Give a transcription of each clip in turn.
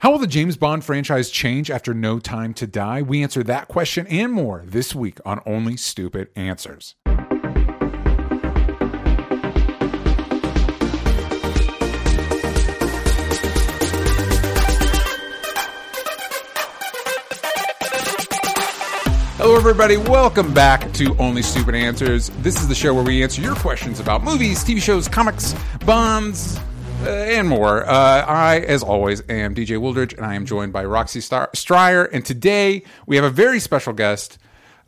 How will the James Bond franchise change after No Time to Die? We answer that question and more this week on Only Stupid Answers. Hello, everybody. Welcome back to Only Stupid Answers. This is the show where we answer your questions about movies, TV shows, comics, bonds, uh, and more. Uh, I, as always, am DJ Wooldridge, and I am joined by Roxy Star- Striar. And today we have a very special guest,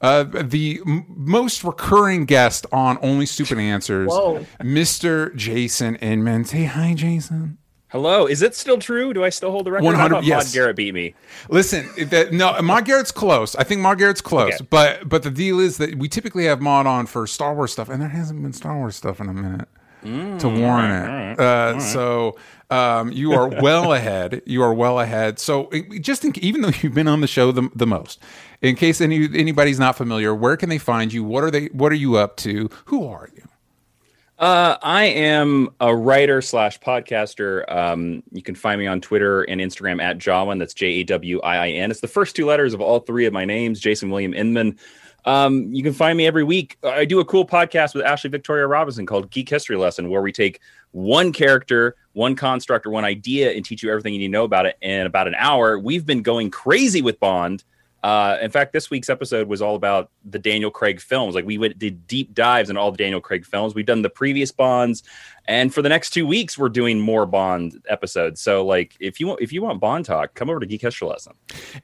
uh, the m- most recurring guest on Only Stupid Answers, Whoa. Mr. Jason Inman. Say hi, Jason. Hello, is it still true? Do I still hold the record? 100 I thought yes. Maude Garrett beat me. Listen, that, no, Maude Garrett's close. I think Maude Garrett's close, Okay. but but the deal is that we typically have Maude on for Star Wars stuff, and there hasn't been Star Wars stuff in a minute to warrant it. Uh, So um, you are well ahead. You are well ahead. So just in, even though you've been on the show the, the most, in case any anybody's not familiar, where can they find you? What are they? What are you up to? Who are you? Uh, I am a writer slash podcaster. Um, you can find me on Twitter and Instagram at Jawiin. That's J A W I I N. It's the first two letters of all three of my names, Jason William Inman. Um, you can find me every week. I do a cool podcast with Ashley Victoria Robinson called Geek History Lesson, where we take one character, one construct, or one idea and teach you everything you need to know about it in about an hour. We've been going crazy with Bond. Uh, in fact, this week's episode was all about the Daniel Craig films. Like we went did deep dives in all the Daniel Craig films. We've done the previous Bonds, and for the next two weeks, we're doing more Bond episodes. So, like, if you want if you want Bond talk, come over to Geek History Lesson.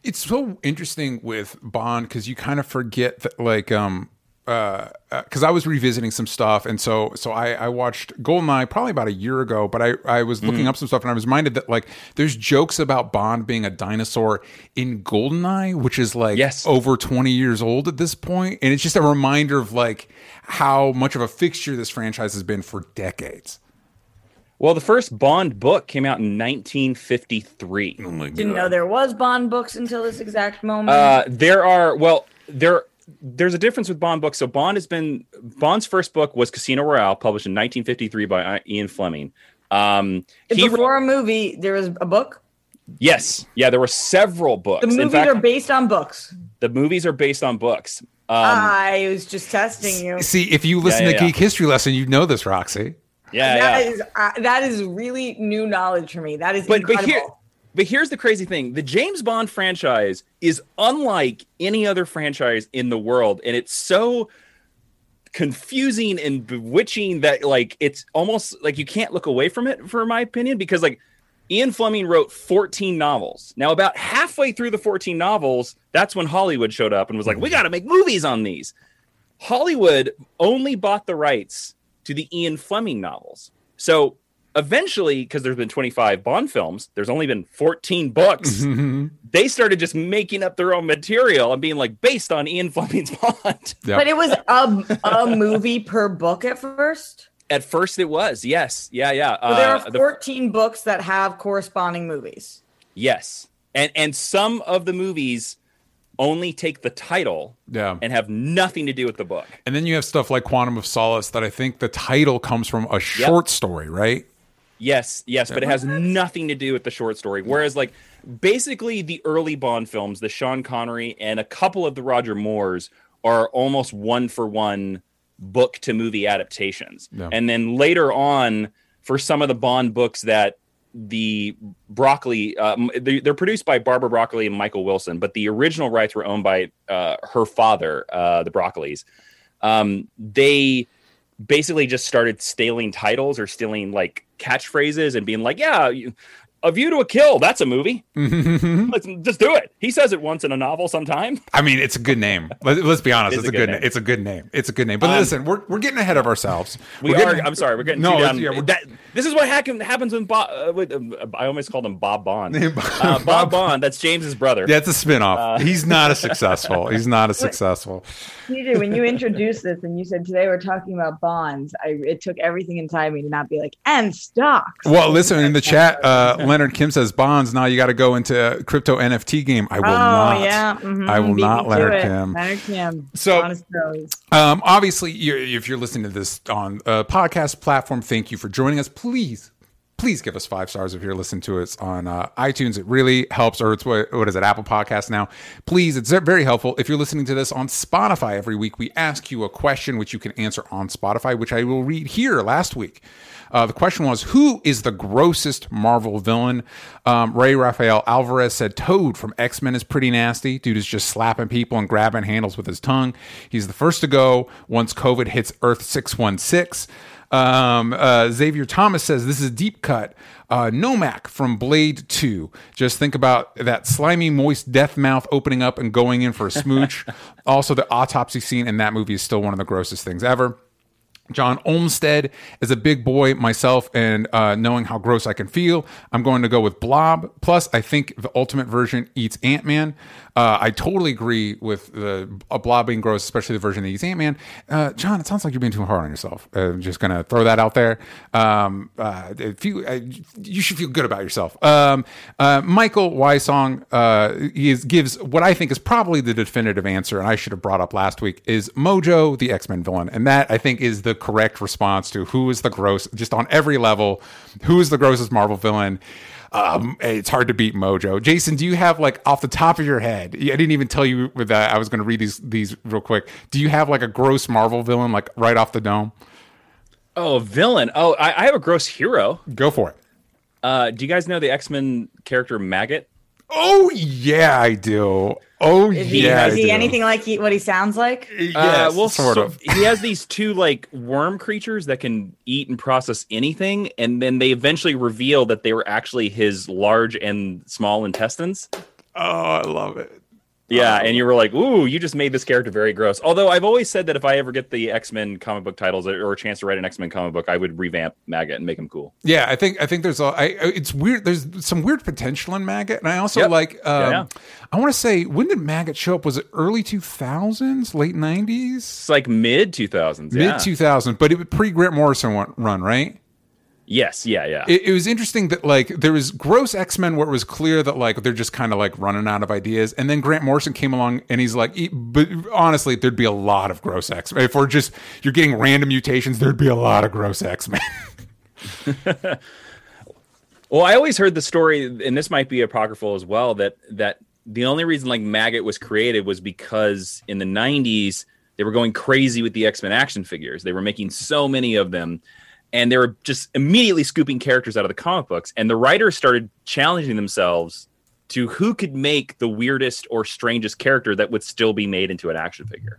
It's so interesting with Bond because you kind of forget that, like, um, uh, because I was revisiting some stuff, and so so I, I watched Goldeneye probably about a year ago, but I I was looking Mm-hmm. up some stuff, and I was reminded that like there's jokes about Bond being a dinosaur in Goldeneye, which is like Yes. over 20 years old at this point, and it's just a reminder of like how much of a fixture this franchise has been for decades. Well, the first Bond book came out in 1953. Oh my Didn't know there was Bond books until this exact moment. Uh, there are well, there there's a difference with Bond books. So Bond has been Bond's first book was Casino Royale, published in 1953 by Ian Fleming. Um, he wrote- Before a movie, there was a book. yes, yeah, there were several books. The in movies fact, are based on books. the movies are based on books. Um, I was just testing you. See, if you listen yeah, to yeah. Geek History Lesson, you know this, Roxy. yeah, That yeah. is uh, that is really new knowledge for me. That is but but incredible. here but here's the crazy thing. The james bond franchise is unlike any other franchise in the world and it's so confusing and bewitching that like it's almost like you can't look away from it for my opinion because like ian fleming wrote 14 novels. Now about halfway through the 14 novels that's when hollywood showed up and was like we got to make movies on these. Hollywood only bought the rights to the ian fleming novels. So eventually because there's been 25 bond films there's only been 14 books they started just making up their own material and being like based on ian fleming's bond Yeah. But it was a, a movie per book at first. at first it was yes yeah yeah So there Uh, are the- 14 books that have corresponding movies. yes and and some of the movies only take the title Yeah. and have nothing to do with the book And then you have stuff like Quantum of Solace that I think the title comes from a short story, right? Yes, yes, but it has nothing to do with the short story. Whereas, like, basically, the early Bond films, the Sean Connery and a couple of the Roger Moores, are almost one for one book to movie adaptations. Yeah. And then later on, for some of the Bond books that the Broccoli, they- they're produced by Barbara Broccoli and Michael Wilson, but the original rights were owned by uh, her father, uh, the Broccoli's. Um, they basically just started stealing titles or stealing like catchphrases and being like, "Yeah, you, a view to a kill. That's a movie. Let's just do it." He says it once in a novel sometime. I mean, it's a good name. Let, us be honest. It It's a a good. good name. name. It's a good name. It's a good name. But Um, listen, we're, we're getting ahead of ourselves. We We're are. getting- I'm sorry. We're getting No, too down. yeah, we're- that, this is what happen, happens when Bob. Uh, with, um, I almost called him Bob Bond. uh, Bob- Bob Bond. That's James's brother. Yeah, it's a spinoff. Uh, He's not as successful. He's not as successful. DJ, when you introduced this and you said today we're talking about bonds, I it took everything inside me to not be like and stocks. Well, listen in the chat. Leonard Kim says bonds. Now you got to go into crypto NFT game. I will oh not. yeah, mhm, I will beat not, Leonard it. Kim. Leonard Kim. So- Um, obviously, you're, if you're listening to this on a podcast platform, thank you for joining us. Please please give us five stars if you're listening to us on uh, iTunes. It really helps, or it's what, what is it, Apple Podcast now? Please, it's very helpful. If you're listening to this on Spotify every week, we ask you a question which you can answer on Spotify, which I will read here last week. Uh, the question was, who is the grossest Marvel villain? Um, Ray Rafael Alvarez said Toad from X Men is pretty nasty. Dude is just slapping people and grabbing handles with his tongue. He's the first to go once COVID hits Earth 616. Um, uh, Xavier Thomas says this is a deep cut. Uh, Nomak from Blade 2. Just think about that slimy, moist death mouth opening up and going in for a smooch. also, the autopsy scene in that movie is still one of the grossest things ever. John Olmsted is a big boy myself, and uh, knowing how gross I can feel, I'm going to go with Blob. Plus, I think the ultimate version eats Ant Man. Uh, I totally agree with the a Blob being gross, especially the version that eats Ant Man. Uh, John, it sounds like you're being too hard on yourself. Uh, I'm just gonna throw that out there. Um, uh, if you, uh, you should feel good about yourself. Um, Michael Wysong is, gives what I think is probably the definitive answer, and I should have brought up last week is Mojo, the X Men villain, and that I think is the correct response to who is the gross, just on every level, who is the grossest Marvel villain. Um, it's hard to beat Mojo. Jason, do you have like off the top of your head? I didn't even tell you that. I was going to read these these real quick. Do you have like a gross Marvel villain like right off the dome? Oh, villain. Oh, I, I have a gross hero. Go for it. Uh, do you guys know the X Men character Maggot? Oh yeah, I do. Oh is he, yeah, is he anything like he, what he sounds like? Yes, uh, well, sort so of. he has these two like worm creatures that can eat and process anything, and then they eventually reveal that they were actually his large and small intestines. Oh, I love it. Yeah, and you were like, "Ooh, you just made this character very gross." Although I've always said that if I ever get the X Men comic book titles or a chance to write an X Men comic book, I would revamp Maggot and make him cool. Yeah, I think I think there's a. I, it's weird. There's some weird potential in Maggot, and I also Yep. like. Um, Yeah. I want to say, when did Maggot show up? Was it early 2000s, late 90s, It's like mid two thousands. mid Yeah. 2000s? But it was pre Grant Morrison run, right? Yes. Yeah. Yeah. it, it was interesting that like there was gross x-men where it was clear that like they're just kind of like running out of ideas and then grant morrison came along and he's like e- but honestly there'd be a lot of gross x-men if we're just you're getting random mutations there'd be a lot of gross x-men Well, I always heard the story, and this might be apocryphal as well, that that the only reason like Maggot was created was because in the '90s they were going crazy with the X Men action figures. They were making so many of them, and they were just immediately scooping characters out of the comic books. And the writers started challenging themselves to who could make the weirdest or strangest character that would still be made into an action figure.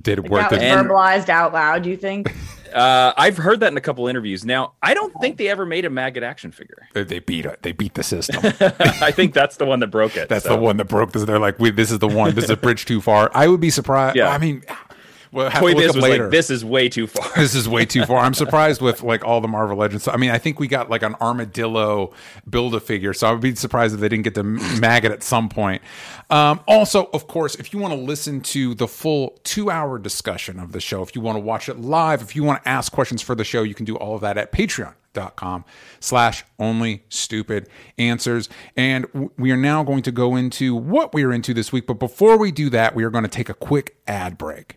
did it That work was that- And- verbalized out loud. You think? Uh, I've heard that in a couple interviews. Now, I don't think they ever made a Maggot action figure. they- they beat it they beat the system I think that's the one that broke it. that's so. the one that broke this they're like we, this is the one this is a bridge too far i would be surprised Yeah. i mean well Toy to Biz was later like, this is way too far. this is way too far. I'm surprised with like all the Marvel Legends. I mean, I think we got like an armadillo build a figure, so I would be surprised if they didn't get the Maggot at some point. Um, also, of course, if you want to listen to the full two hour discussion of the show, if you want to watch it live, if you want to ask questions for the show, you can do all of that at Patreon.com slash only stupid answers and we are now going to go into what we are into this week but before we do that we are going to take a quick ad break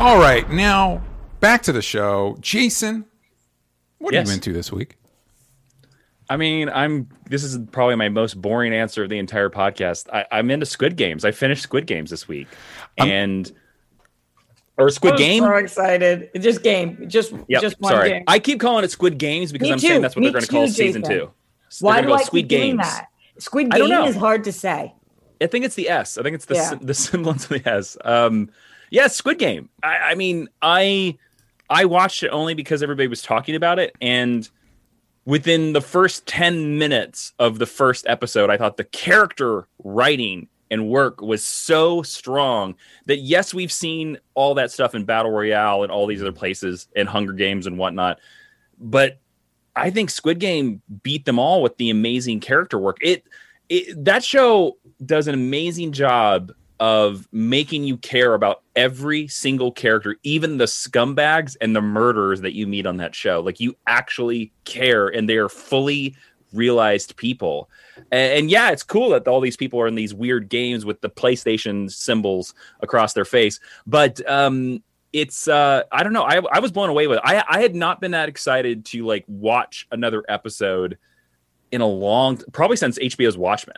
All right, now back to the show. Jason, what are Yes. you into this week? I mean, I'm. This is probably my most boring answer of the entire podcast. I, I'm into Squid Games. I finished Squid Games this week, and or Squid I'm Game. So excited! Just game. Just Yep, just one sorry. game. I keep calling it Squid Games because Me I'm saying that's what Me they're going to call too, season two. So Why do I go Squid keep Games. that? Squid I don't Game know. is hard to say. I think it's the S. I think it's the Yeah. sim- the semblance of the S. Um, yeah, Squid Game. I, I mean, I I watched it only because everybody was talking about it, and within the first ten minutes of the first episode, I thought the character writing and work was so strong that yes, we've seen all that stuff in Battle Royale and all these other places and Hunger Games and whatnot, but I think Squid Game beat them all with the amazing character work. It, it that show does an amazing job of making you care about every single character, even the scumbags and the murderers that you meet on that show. Like you actually care, and they are fully realized people. And, and, yeah, it's cool that all these people are in these weird games with the PlayStation symbols across their face. But um, it's uh, I don't know. I I was blown away with it. I I had not been that excited to like watch another episode in a long probably since HBO's Watchmen.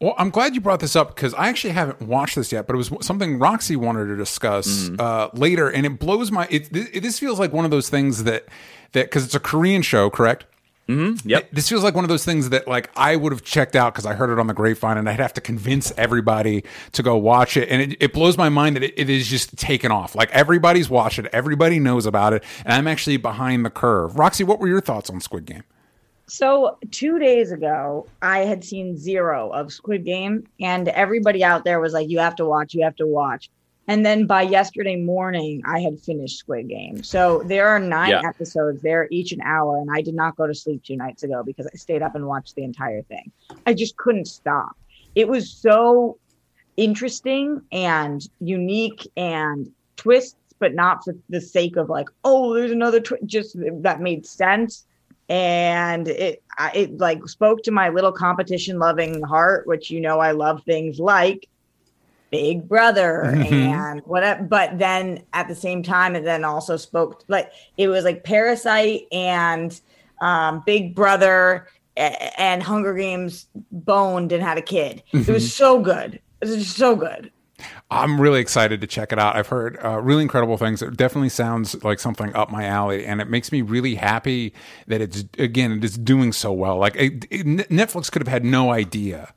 Well, I'm glad you brought this up because I actually haven't watched this yet, but it was something Roxy wanted to discuss mm-hmm. uh, later, and it blows my. It, it, this feels like one of those things that that because it's a Korean show, correct? Mm-hmm. Yep. This feels like one of those things that like I would have checked out because I heard it on the grapevine, and I'd have to convince everybody to go watch it. And it, it blows my mind that it, it is just taken off. Like everybody's watched it, everybody knows about it, and I'm actually behind the curve. Roxy, what were your thoughts on Squid Game? So two days ago, I had seen zero of Squid Game, and everybody out there was like, "You have to watch. You have to watch." And then by yesterday morning, I had finished Squid Game. So there are nine yeah. episodes. They're each an hour, and I did not go to sleep two nights ago because I stayed up and watched the entire thing. I just couldn't stop. It was so interesting and unique and twists, but not for the sake of like, oh, there's another twist. Just that made sense and it it like spoke to my little competition loving heart which you know i love things like big brother mm-hmm. and whatever but then at the same time it then also spoke like it was like parasite and um, big brother and hunger games boned and had a kid mm-hmm. it was mm-hmm. so good it was so good I'm really excited to check it out. I've heard uh, really incredible things. It definitely sounds like something up my alley, and it makes me really happy that it's again it is doing so well. Like it, it, Netflix could have had no idea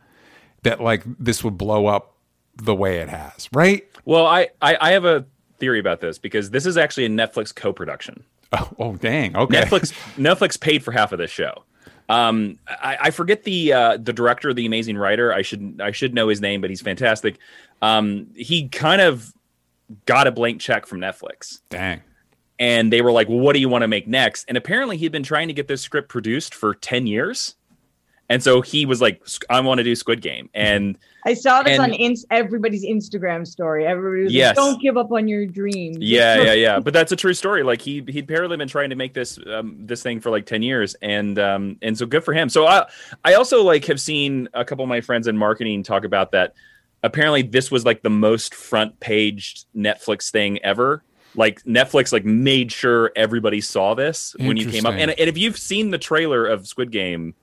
that like this would blow up the way it has, right? Well, I I, I have a theory about this because this is actually a Netflix co-production. Oh, oh dang! Okay, Netflix Netflix paid for half of this show. Um, I, I, forget the uh, the director, the amazing writer. I should I should know his name, but he's fantastic. Um, he kind of got a blank check from Netflix. Dang. And they were like, well, "What do you want to make next?" And apparently, he'd been trying to get this script produced for ten years. And so he was like, "I want to do Squid Game." And I saw this and, on in- everybody's Instagram story. Everybody was yes. like, "Don't give up on your dreams." Yeah, yeah, yeah. But that's a true story. Like he he'd apparently been trying to make this um, this thing for like ten years, and um and so good for him. So I I also like have seen a couple of my friends in marketing talk about that. Apparently, this was like the most front page Netflix thing ever like Netflix like made sure everybody saw this when you came up. And, and if you've seen the trailer of Squid Game,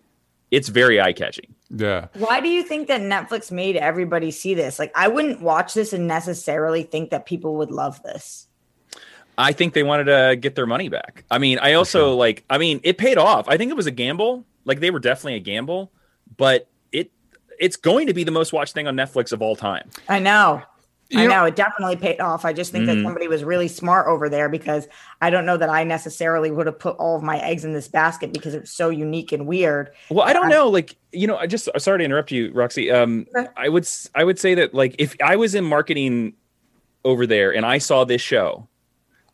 it's very eye catching. Yeah. Why do you think that Netflix made everybody see this? Like, I wouldn't watch this and necessarily think that people would love this. I think they wanted to get their money back. I mean, I also sure. like, I mean, it paid off. I think it was a gamble. Like, they were definitely a gamble, but it it's going to be the most watched thing on Netflix of all time. I know. I know, it definitely paid off. I just think mm. that somebody was really smart over there because I don't know that I necessarily would have put all of my eggs in this basket because it's so unique and weird. Well, I don't know. Like, you know, I just sorry to interrupt you, Roxy. Um, I would I would say that like if I was in marketing over there and I saw this show,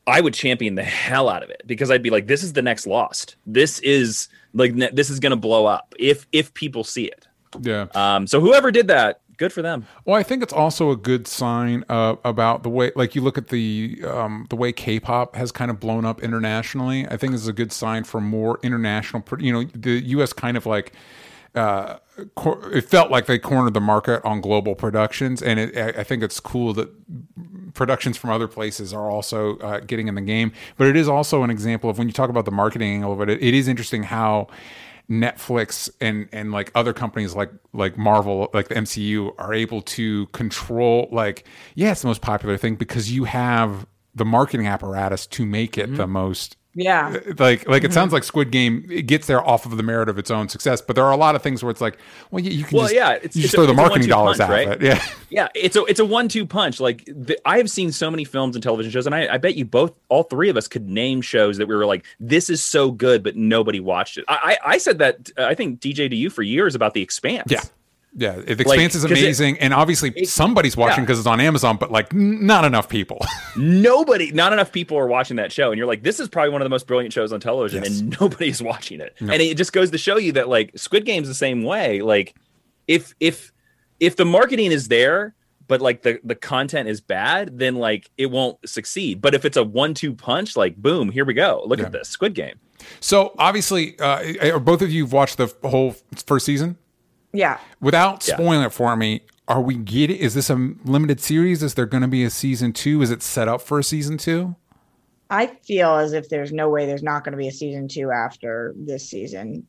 I would champion the hell out of it because I'd be like, this is the next Lost. This is like this is going to blow up if if people see it. Yeah. Um. So whoever did that, good for them. Well, I think it's also a good sign uh, about the way, like you look at the um, the way K-pop has kind of blown up internationally. I think is a good sign for more international. You know, the U.S. kind of like. Uh, it felt like they cornered the market on global productions, and it, I think it's cool that productions from other places are also uh, getting in the game. But it is also an example of when you talk about the marketing angle of. It, it is interesting how Netflix and and like other companies like like Marvel, like the MCU, are able to control. Like, yeah, it's the most popular thing because you have the marketing apparatus to make it mm-hmm. the most yeah. Like like it mm-hmm. sounds like Squid Game it gets there off of the merit of its own success, but there are a lot of things where it's like, well, you, you can well, just, yeah, it's, you just throw the marketing dollars punch, out right? of it. Yeah. Yeah, it's a it's a one-two punch. Like the, I have seen so many films and television shows and I, I bet you both all three of us could name shows that we were like this is so good but nobody watched it. I I, I said that uh, I think DJ to you for years about The Expanse. Yeah. Yeah, The Expanse is amazing, it, and obviously it, somebody's watching because yeah. it's on Amazon, but like n- not enough people. Nobody, not enough people are watching that show, and you're like, this is probably one of the most brilliant shows on television, yes. and nobody's watching it. No. And it just goes to show you that like Squid Game's the same way. Like, if if if the marketing is there, but like the the content is bad, then like it won't succeed. But if it's a one-two punch, like boom, here we go. Look yeah. at this Squid Game. So obviously, uh, both of you have watched the whole first season. Yeah. Without spoiling yeah. it for me, are we getting? Is this a limited series? Is there going to be a season two? Is it set up for a season two? I feel as if there's no way there's not going to be a season two after this season.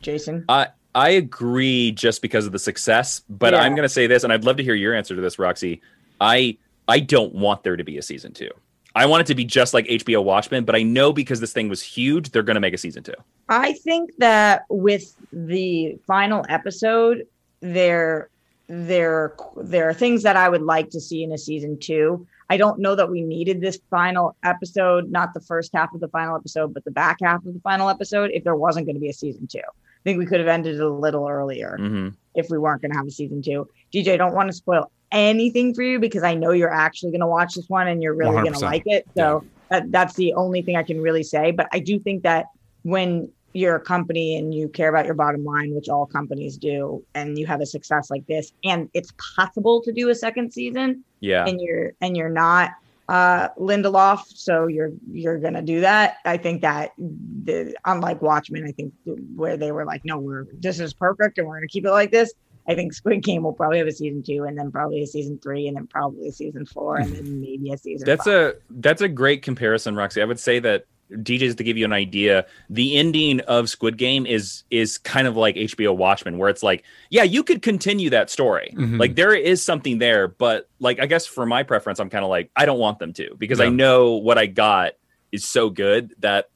Jason, I I agree just because of the success, but yeah. I'm going to say this, and I'd love to hear your answer to this, Roxy. I I don't want there to be a season two. I want it to be just like HBO Watchmen, but I know because this thing was huge, they're going to make a season two. I think that with the final episode, there, there, there are things that I would like to see in a season two. I don't know that we needed this final episode, not the first half of the final episode, but the back half of the final episode. If there wasn't going to be a season two, I think we could have ended it a little earlier mm-hmm. if we weren't going to have a season two. DJ, I don't want to spoil anything for you because I know you're actually going to watch this one and you're really going to like it. So yeah. that, that's the only thing I can really say. But I do think that when you're a company and you care about your bottom line, which all companies do, and you have a success like this, and it's possible to do a second season. Yeah. And you're and you're not uh Lindelof, so you're you're gonna do that. I think that the unlike Watchmen, I think where they were like, no, we're this is perfect and we're gonna keep it like this. I think Squid Game will probably have a season two, and then probably a season three, and then probably a season four, and then maybe a season. That's five. a that's a great comparison, Roxy. I would say that DJs to give you an idea, the ending of Squid Game is is kind of like HBO Watchmen, where it's like, yeah, you could continue that story. Mm-hmm. Like there is something there, but like I guess for my preference, I'm kind of like, I don't want them to because yeah. I know what I got is so good that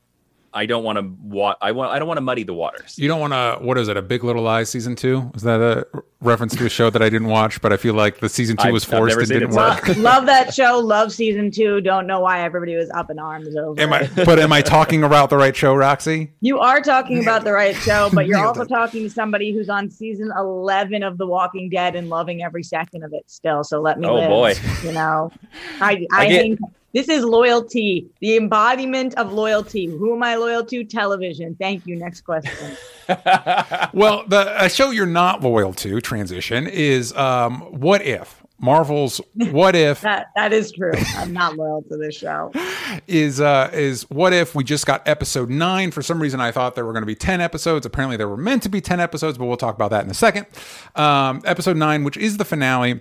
I don't want to wa- I want I don't want to muddy the waters. You don't want to what is it? A Big Little Lies season 2? Is that a reference to a show that I didn't watch, but I feel like the season 2 was forced and didn't work. love that show, love season 2. Don't know why everybody was up in arms over. Am I but am I talking about the right show, Roxy? You are talking about the right show, but you're also talking to somebody who's on season 11 of The Walking Dead and loving every second of it still. So let me Oh live, boy. You know. I I, I get- think this is loyalty, the embodiment of loyalty. Who am I loyal to? Television. Thank you. Next question. well, the a show you're not loyal to, transition, is um, What If? Marvel's What If that that is true. I'm not loyal to this show. Is uh is What If we just got episode 9 for some reason I thought there were going to be 10 episodes. Apparently there were meant to be 10 episodes, but we'll talk about that in a second. Um episode 9 which is the finale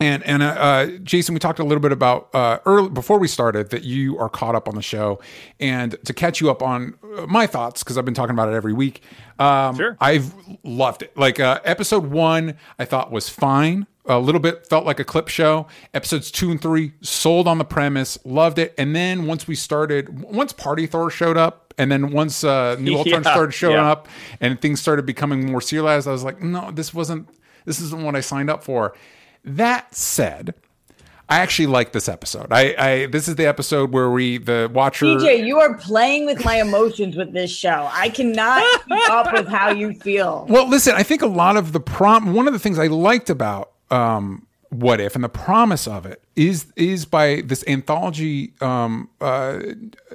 and and uh, uh, Jason, we talked a little bit about uh, early before we started that you are caught up on the show, and to catch you up on uh, my thoughts because I've been talking about it every week. Um, sure, I've loved it. Like uh, episode one, I thought was fine. A little bit felt like a clip show. Episodes two and three sold on the premise, loved it. And then once we started, once Party Thor showed up, and then once uh, New Ultron yeah, started showing yeah. up, and things started becoming more serialized, I was like, no, this wasn't. This isn't what I signed up for that said, I actually like this episode. I, I this is the episode where we the watcher. DJ, you are playing with my emotions with this show. I cannot keep up with how you feel. Well, listen, I think a lot of the prom. One of the things I liked about um, what if? And the promise of it is is by this anthology um, uh,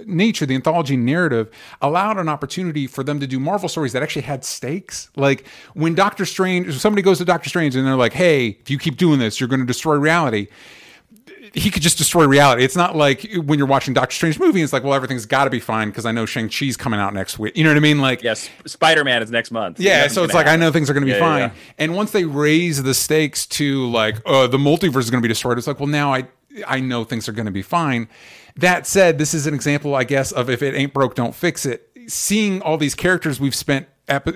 nature the anthology narrative allowed an opportunity for them to do marvel stories that actually had stakes. Like when doctor strange somebody goes to doctor strange and they're like hey if you keep doing this you're going to destroy reality he could just destroy reality. It's not like when you're watching Doctor Strange movie, it's like, well, everything's got to be fine because I know Shang Chi's coming out next week. You know what I mean? Like, yes, Spider Man is next month. Yeah, so it's like happen. I know things are going to be yeah, fine. Yeah, yeah. And once they raise the stakes to like, uh, the multiverse is going to be destroyed, it's like, well, now I I know things are going to be fine. That said, this is an example, I guess, of if it ain't broke, don't fix it. Seeing all these characters we've spent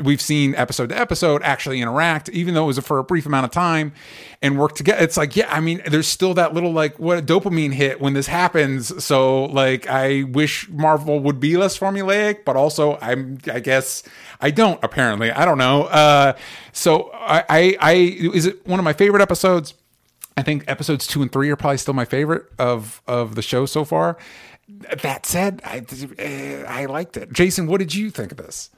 we've seen episode to episode actually interact, even though it was for a brief amount of time, and work together. It's like, yeah, I mean, there's still that little like what a dopamine hit when this happens. So like, I wish Marvel would be less formulaic, but also I'm, I guess I don't. Apparently, I don't know. Uh, so I, I, I is it one of my favorite episodes? I think episodes two and three are probably still my favorite of of the show so far. That said, I I liked it. Jason, what did you think of this?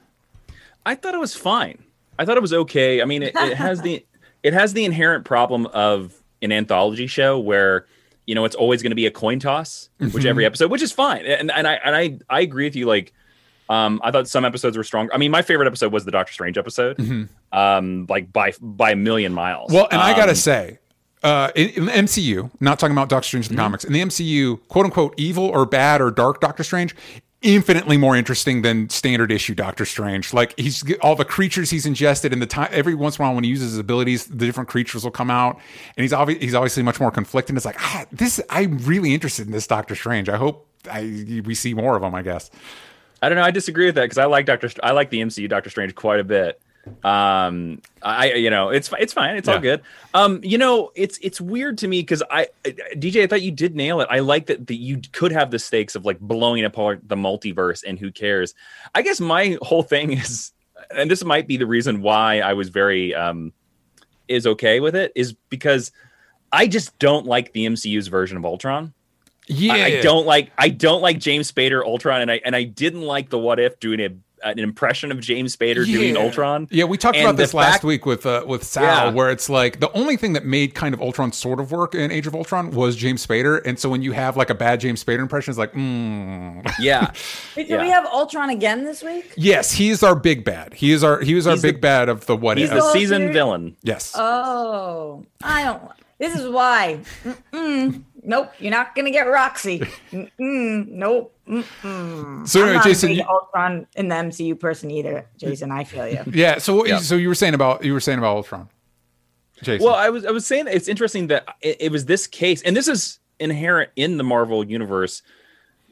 I thought it was fine. I thought it was okay. I mean, it, it has the it has the inherent problem of an anthology show where you know it's always going to be a coin toss, which every episode, which is fine. And and I and I I agree with you. Like, um, I thought some episodes were strong. I mean, my favorite episode was the Doctor Strange episode, um, like by by a million miles. Well, and I gotta Um, say, uh, in, in the MCU, not talking about Doctor Strange in Mm-hmm. the comics, in the MCU, quote unquote, evil or bad or dark Doctor Strange, infinitely more interesting than standard issue Doctor Strange. Like he's all the creatures he's ingested, and the time every once in a while when he uses his abilities, the different creatures will come out, and he's obviously he's obviously much more conflicted. It's like ah, this. I'm really interested in this Doctor Strange. I hope I we see more of him. I guess. I don't know. I disagree with that because I like Doctor. I like the MCU Doctor Strange quite a bit. Um, I you know it's it's fine. It's Yeah. all good. Um, you know it's it's weird to me because I DJ I thought you did nail it. I like that that you could have the stakes of like blowing apart the multiverse and who cares. I guess my whole thing is, and this might be the reason why I was very um is okay with it is because I just don't like the MCU's version of Ultron. Yeah, I, I don't like I don't like James Spader Ultron, and I and I didn't like the What If doing a, an impression of James Spader doing Ultron. Yeah, we talked And about this the last fact- week with uh, with Sal, Yeah. where it's like the only thing that made kind of Ultron sort of work in Age of Ultron was James Spader, and so when you have like a bad James Spader impression, it's like, mm. Yeah, Wait, do Yeah. we have Ultron again this week? yes, he is our big bad. He is our he was our He's the- big bad of the what he's if. the season serious? villain. yes, Oh, I don't. This is why. Mm-mm. Nope, you're not gonna get Roxy. Mm-mm. Nope. Mm-mm. So I'm anyway, not Jason, you- Ultron in the MCU person either. Jason, I feel you. yeah. So what, Yeah. so you were saying about you were saying about Ultron, Jason. Well, I was I was saying it's interesting that it, it was this case, and this is inherent in the Marvel universe.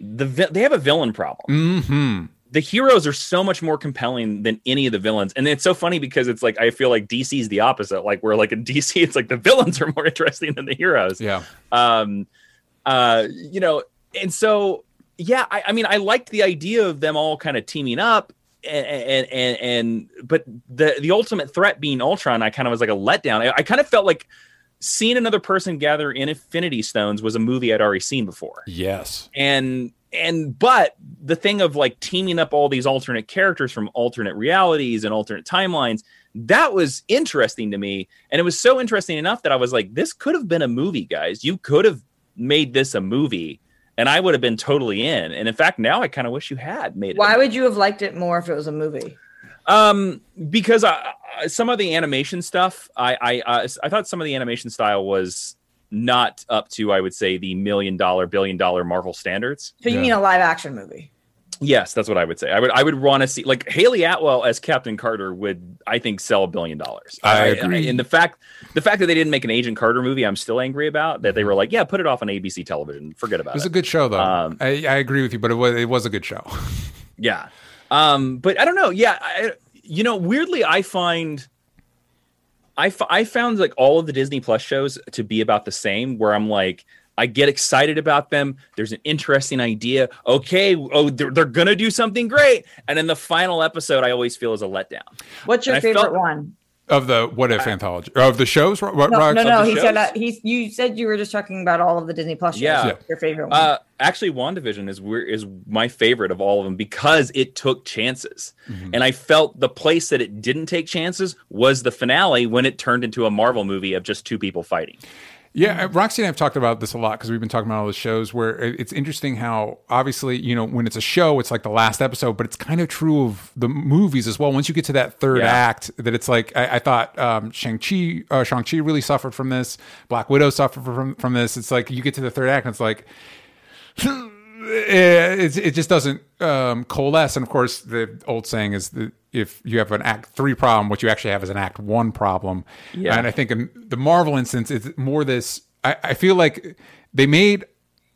The they have a villain problem. hmm the heroes are so much more compelling than any of the villains. And it's so funny because it's like I feel like DC's the opposite. Like where like in DC, it's like the villains are more interesting than the heroes. Yeah. Um uh you know, and so yeah, I, I mean I liked the idea of them all kind of teaming up and and and, and but the the ultimate threat being Ultron, I kind of was like a letdown. I, I kind of felt like seeing another person gather in Infinity Stones was a movie I'd already seen before Yes. and and but the thing of like teaming up all these alternate characters from alternate realities and alternate timelines that was interesting to me. And it was so interesting enough that i was like this could have been a movie guys. You could have made this a movie and i would have been totally in. And in fact now i kind of wish you had made it Why would you have liked it more if it was a movie? um because I, I- some of the animation stuff i i uh, i thought some of the animation style was not up to i would say the million dollar billion dollar marvel standards So you Yeah. mean a live action movie? Yes, that's what I would say. I would I would want to see like Hayley Atwell as Captain Carter would I think sell a billion dollars. I agree. and the fact the fact that they didn't make an Agent Carter movie, I'm still angry about. That they were like, yeah, put it off on ABC television. Forget about It about was it. Was a good show though. Um, I, I agree with you, but it was it was a good show. yeah. Um, but I don't know. Yeah, I, you know, weirdly, I find I, f- I found like all of the Disney Plus shows to be about the same. Where I'm like, I get excited about them. There's an interesting idea. Okay, oh, they're, they're gonna do something great, and then the final episode, I always feel is a letdown. What's your I favorite felt- one? Of the what if anthology of the shows. What, No, no, no. the He said shows? uh, he's. You said you were just talking about all of the Disney Plus shows. Yeah. Yeah. Your favorite one. Uh, actually, WandaVision is weir- is my favorite of all of them because it took chances, Mm-hmm. and I felt the place that it didn't take chances was the finale when it turned into a Marvel movie of just two people fighting. Yeah, uh, Roxy and I have talked about this a lot because we've been talking about all the shows where it's interesting how obviously you know when it's a show it's like the last episode, but it's kind of true of the movies as well. Once you get to that third Yeah. act, that it's like I, I thought um, Shang Chi, uh, Shang Chi really suffered from this. Black Widow suffered from from this. It's like you get to the third act and it's like. It, it just doesn't um, coalesce, and of course, the old saying is that if you have an Act Three problem, what you actually have is an Act One problem. Yeah. And I think in the Marvel instance, it's more this. I, I feel like they made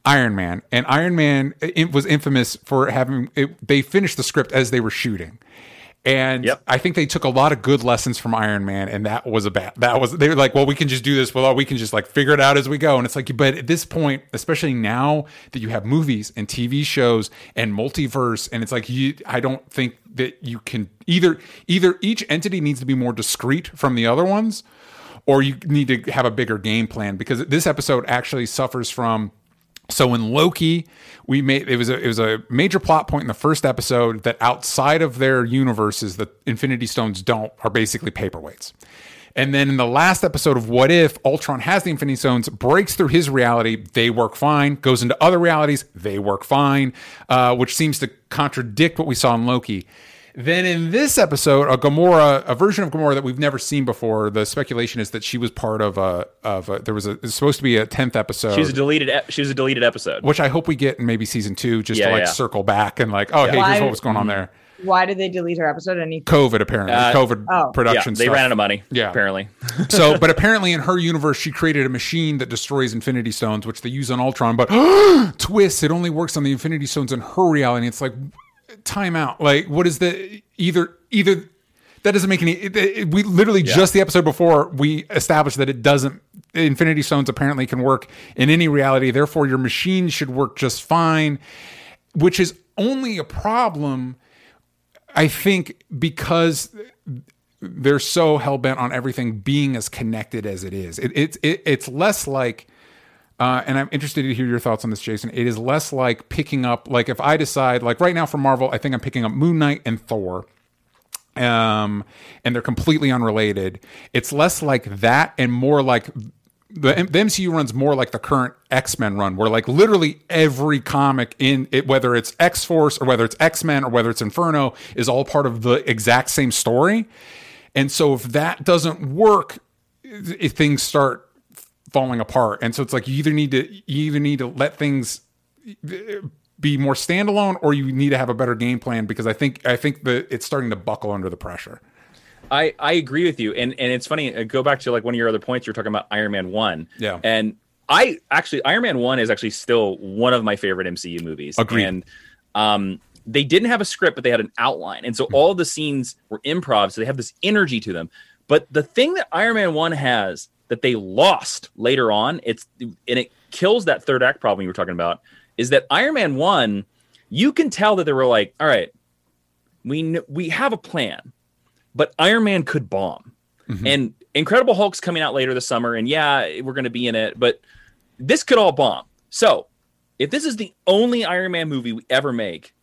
Iron Man, and Iron Man it was infamous for having. It, they finished the script as they were shooting, and Yep. I think they took a lot of good lessons from Iron Man, and that was a bad. That was they were like, well, we can just do this. Well, we can just like figure it out as we go. And it's like, but at this point, especially now that you have movies and TV shows and multiverse, and it's like you, I don't think that you can either either each entity needs to be more discreet from the other ones, or you need to have a bigger game plan because this episode actually suffers from So in Loki, we made it was a it was a major plot point in the first episode that outside of their universes, the Infinity Stones don't are basically paperweights. And then in the last episode of What If, Ultron has the Infinity Stones, breaks through his reality, they work fine, goes into other realities, they work fine, uh, which seems to contradict what we saw in Loki. Then in this episode, a Gamora, a version of Gamora that we've never seen before. The speculation is that she was part of a of a, there was a it's supposed to be a tenth episode. She was a deleted. ep- She was a deleted episode. which I hope we get in maybe season two, just Yeah, to like yeah. circle back and like, oh, hey, Why- here's what was going on there. Why did they delete her episode? Any COVID apparently, Uh, COVID oh. Yeah, production. they stuff. ran out of money. Yeah. apparently. so, but apparently in her universe, she created a machine that destroys Infinity Stones, which they use on Ultron. But twist, it only works on the Infinity Stones in her reality. It's like time out. Like, what is the either either that doesn't make any. It, it- we literally just the episode before we established that it doesn't. Infinity Stones apparently can work in any reality. Therefore, your machine should work just fine, which is only a problem. I think because they're so hell bent on everything being as connected as it is. It, it, it it's less like, uh, and I'm interested to hear your thoughts on this, Jason. It is less like picking up, like if I decide, like right now for Marvel, I think I'm picking up Moon Knight and Thor. Um, and they're completely unrelated. It's less like that and more like the, MCU runs more like the current X Men run, where like literally every comic in it, whether it's X Force or whether it's X Men or whether it's Inferno, is all part of the exact same story. And so if that doesn't work, things start falling apart. And so it's like you either need to you either need to let things be more standalone or you need to have a better game plan because I think I think that it's starting to buckle under the pressure. I, I agree with you, and and it's funny. uh, Go back to like one of your other points. You're talking about Iron Man one. Yeah. and I actually Iron Man one is actually still one of my favorite MCU movies. Agreed. And um, they didn't have a script, but they had an outline, and so Hmm. all the scenes were improv. So they have this energy to them. But the thing that Iron Man one has that they lost later on, it's and it kills that third act problem you were talking about. Is that Iron Man one? You can tell that they were like, all right, we we have a plan but Iron Man could bomb. Mm-hmm. And Incredible Hulk's coming out later this summer, and yeah, we're going to be in it, but this could all bomb. So, if this is the only Iron Man movie we ever make,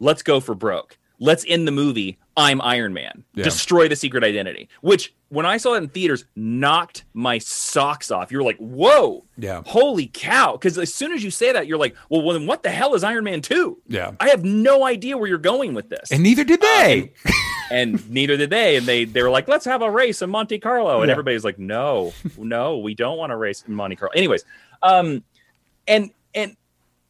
let's go for broke. Let's end the movie. I'm Iron Man. Yeah. Destroy the secret identity. Which, when I saw it in theaters, knocked my socks off. You're like, whoa, Yeah. holy cow! Because as soon as you say that, you're like, well, well, then what the hell is Iron Man Two? Yeah. I have no idea where you're going with this And neither did they. and neither did they. And they they were like, let's have a race in Monte Carlo. And Yeah. everybody's like, no, no, we don't want to race in Monte Carlo. Anyways, um, and and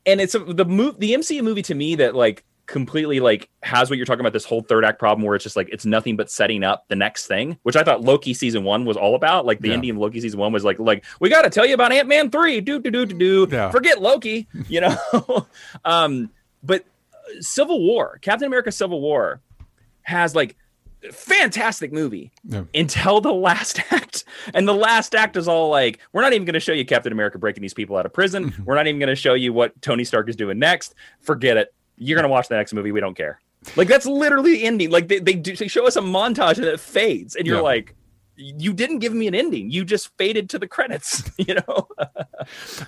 and it's a, the move the MCU movie to me that like completely like has what you're talking about this whole third act problem where it's just like it's nothing but setting up the next thing which i thought loki season one was all about like the Yeah. indian loki season one was like like we got to tell you about ant-man 3 do do do do do Yeah. forget loki you know um but uh, civil war captain america civil war has like fantastic movie Yeah. until the last act and the last act is all like we're not even going to show you captain america breaking these people out of prison Mm-hmm. we're not even going to show you what tony stark is doing next forget it you're going to watch the next movie we don't care like that's literally the ending like they, they, do, they show us a montage and it fades and you're Yeah. like you didn't give me an ending you just faded to the credits you know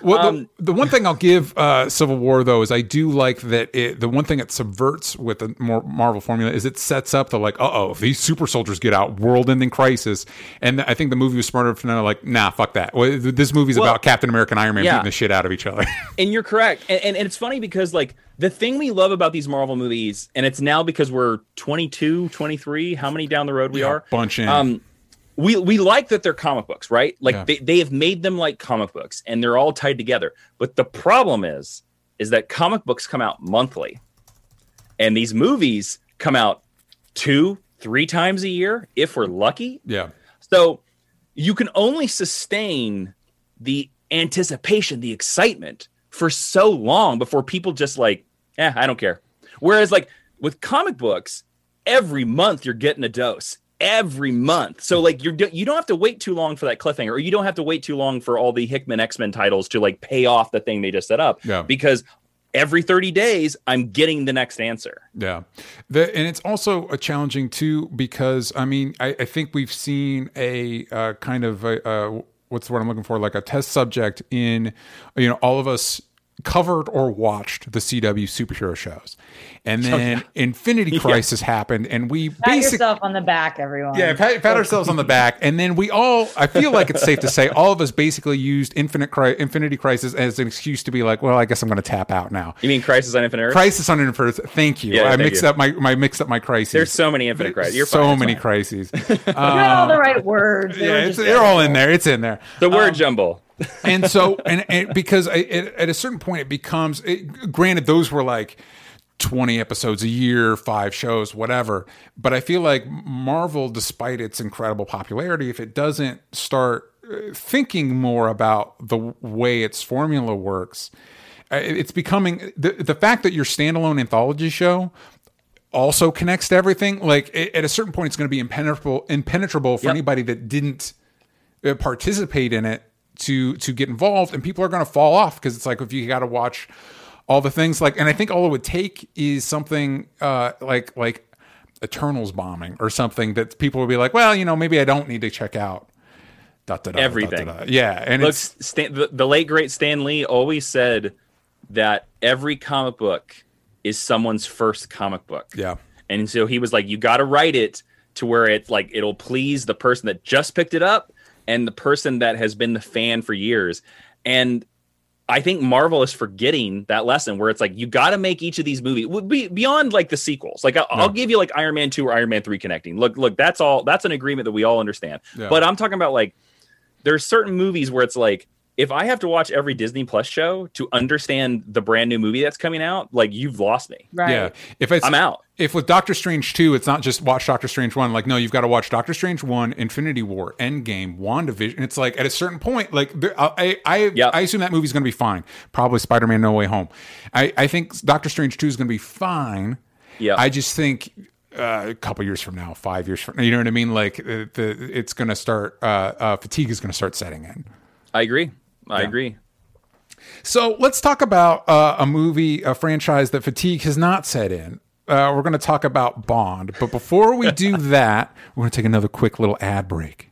Well, Um, the, the one thing I'll give uh, Civil War though is I do like that it, the one thing it subverts with the more Marvel formula is it sets up the like, uh oh, if these super soldiers get out, world-ending crisis. And I think the movie was smart enough to know like, nah, fuck that. Well, This movie's Well, about Captain America and Iron Man yeah. beating the shit out of each other. and you're correct and, and, and it's funny because like the thing we love about these marvel movies and it's now because we're 22 23 how many down the road we Yeah, are bunch in. um we we like that they're comic books right like Yeah. they, they have made them like comic books and they're all tied together but the problem is is that comic books come out monthly and these movies come out two three times a year if we're lucky yeah. so you can only sustain the anticipation, the excitement for so long before people just like, eh, I don't care. Whereas like with comic books, every month you're getting a dose. Every month, so like you're you don't have to wait too long for that cliffhanger, or you don't have to wait too long for all the Hickman X Men titles to like pay off the thing they just set up. Yeah. because every 30 days I'm getting the next answer. Yeah, the, and it's also a challenging too because I mean I, I think we've seen a uh, kind of a, uh, what's the word I'm looking for like a test subject in you know all of us covered or watched the CW superhero shows. And Oh, then Infinity Crisis happened, and we Pat basically yourself on the back, everyone. yeah, pat, pat ourselves on the back, and then we all. I feel like it's safe to say all of us basically used Infinite Cri- Infinity Crisis as an excuse to be like, well, I guess I'm going to tap out now. You mean Crisis on Infinite Earth? Crisis on Infinite. Thank you. Yeah, I thank mixed you. up my my mixed up my crises. There's so many Infinite Crises. You're so fine, many fine. crises. You got all the right words. They yeah, it's, they're all in there. It's in there. The word Um, jumble. And so and, and because I, at, at a certain point it becomes it, granted those were like 20 episodes a year five shows whatever but i feel like marvel despite its incredible popularity if it doesn't start uh, thinking more about the way its formula works uh, it's becoming the, the fact that your standalone anthology show also connects to everything like at a certain point it's going to be impenetrable impenetrable for Yep. anybody that didn't uh, participate in it to to get involved and people are going to fall off because it's like if you got to watch all the things like and i think all it would take is something uh like like eternals bombing or something that people would be like well you know maybe i don't need to check out da, da, da, Everything. yeah and Look, it's Stan, the, the late great Stan Lee always said that every comic book is someone's first comic book. yeah And so he was like, you got to write it to where it's like it'll please the person that just picked it up and the person that has been the fan for years. And I think Marvel is forgetting that lesson where it's like you got to make each of these movies be beyond like the sequels. Like I'll, I'll give you like Iron Man two or Iron Man three connecting. Look, look, that's all. That's an agreement that we all understand. Yeah. But I'm talking about like there's certain movies where it's like if I have to watch every Disney Plus show to understand the brand new movie that's coming out, like you've lost me. right. yeah if it's I'm out. if with Doctor Strange 2, it's not just watch Doctor Strange 1. Like, no, you've got to watch Doctor Strange 1, Infinity War, Endgame, WandaVision. It's like at a certain point, like, there, I, I, Yep. I assume that movie's going to be fine. Probably Spider Man No Way Home. I, I think Doctor Strange 2 is going to be fine. Yeah. I just think uh, a couple years from now, five years from now, you know what I mean? Like, uh, the it's going to start, uh, uh, fatigue is going to start setting in. I agree. I agree. So let's talk about uh, a movie, a franchise that fatigue has not set in. Uh, we're going to talk about Bond. But before we do that, we're going to take another quick little ad break.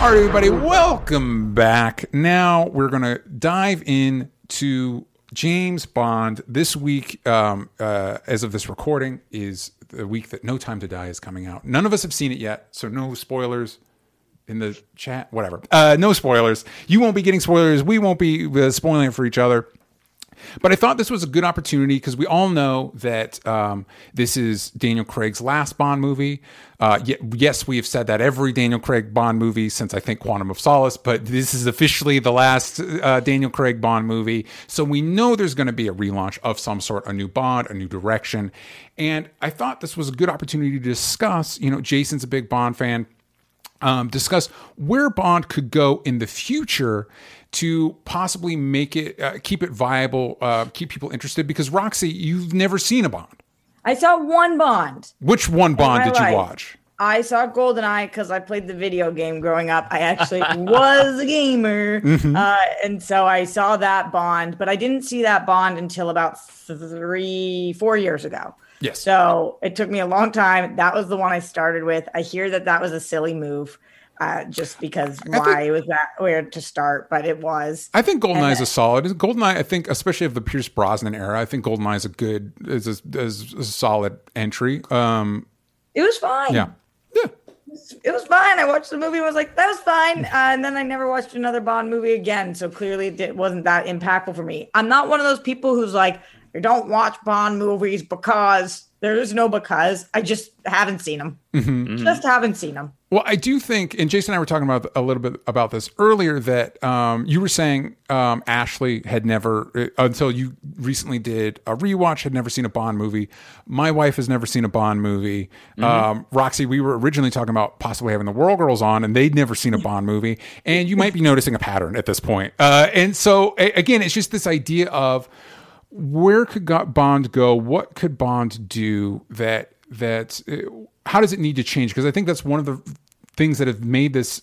All right, everybody, welcome back. Now we're going to dive into James Bond. This week, um, uh, as of this recording, is the week that No Time to Die is coming out. None of us have seen it yet, so no spoilers in the chat. Whatever. Uh, no spoilers. You won't be getting spoilers. We won't be uh, spoiling it for each other. But I thought this was a good opportunity because we all know that um, this is Daniel Craig's last Bond movie. Uh, ye- yes, we have said that every Daniel Craig Bond movie since I think Quantum of Solace, but this is officially the last uh, Daniel Craig Bond movie. So we know there's going to be a relaunch of some sort, a new Bond, a new direction. And I thought this was a good opportunity to discuss. You know, Jason's a big Bond fan um, discuss where Bond could go in the future to possibly make it, uh, keep it viable, uh, keep people interested. Because Roxy, you've never seen a Bond. I saw one Bond. Which one Bond did you watch? I saw GoldenEye because I played the video game growing up. I actually was a gamer. Mm-hmm. Uh, and so I saw that Bond, but I didn't see that Bond until about three, four years ago. Yes. So it took me a long time. That was the one I started with. I hear that that was a silly move. Uh, just because why was that where to start, but it was. I think GoldenEye And is a solid. GoldenEye, I think, especially of the Pierce Brosnan era, I think GoldenEye is a good, is a, is a solid entry. Um, It was fine. yeah. Yeah. it was fine. I watched the movie I was like, that was fine. Uh, and then I never watched another Bond movie again. So clearly it wasn't that impactful for me. I'm not one of those people who's like, I don't watch Bond movies because there is no because. I just haven't seen them. Mm-hmm. Just haven't seen them. Well, I do think, and Jason and I were talking about a little bit about this earlier. That um, you were saying um, Ashley had never, uh, until you recently did a rewatch, had never seen a Bond movie. My wife has never seen a Bond movie. Um, Roxy, we were originally talking about possibly having the World Girls on, and they'd never seen a Bond movie. And you might be noticing a pattern at this point. Uh, and so, a- again, it's just this idea of where could Bond go? What could Bond do that that uh, how does it need to change? Because I think that's one of the things that have made this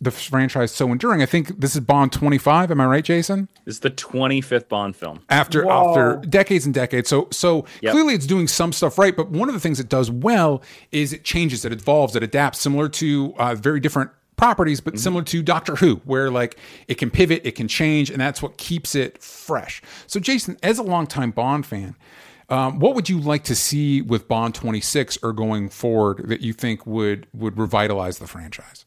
the franchise so enduring. I think this is Bond 25. Am I right, Jason? This is the 25th Bond film. After Whoa. after decades and decades, so so Yep. clearly it's doing some stuff right. But one of the things it does well is it changes, it evolves, it adapts, similar to uh, very different properties, but similar to Doctor Who, where like it can pivot, it can change, and that's what keeps it fresh. So, Jason, as a longtime Bond fan, um, what would you like to see with Bond 26 or going forward that you think would would revitalize the franchise?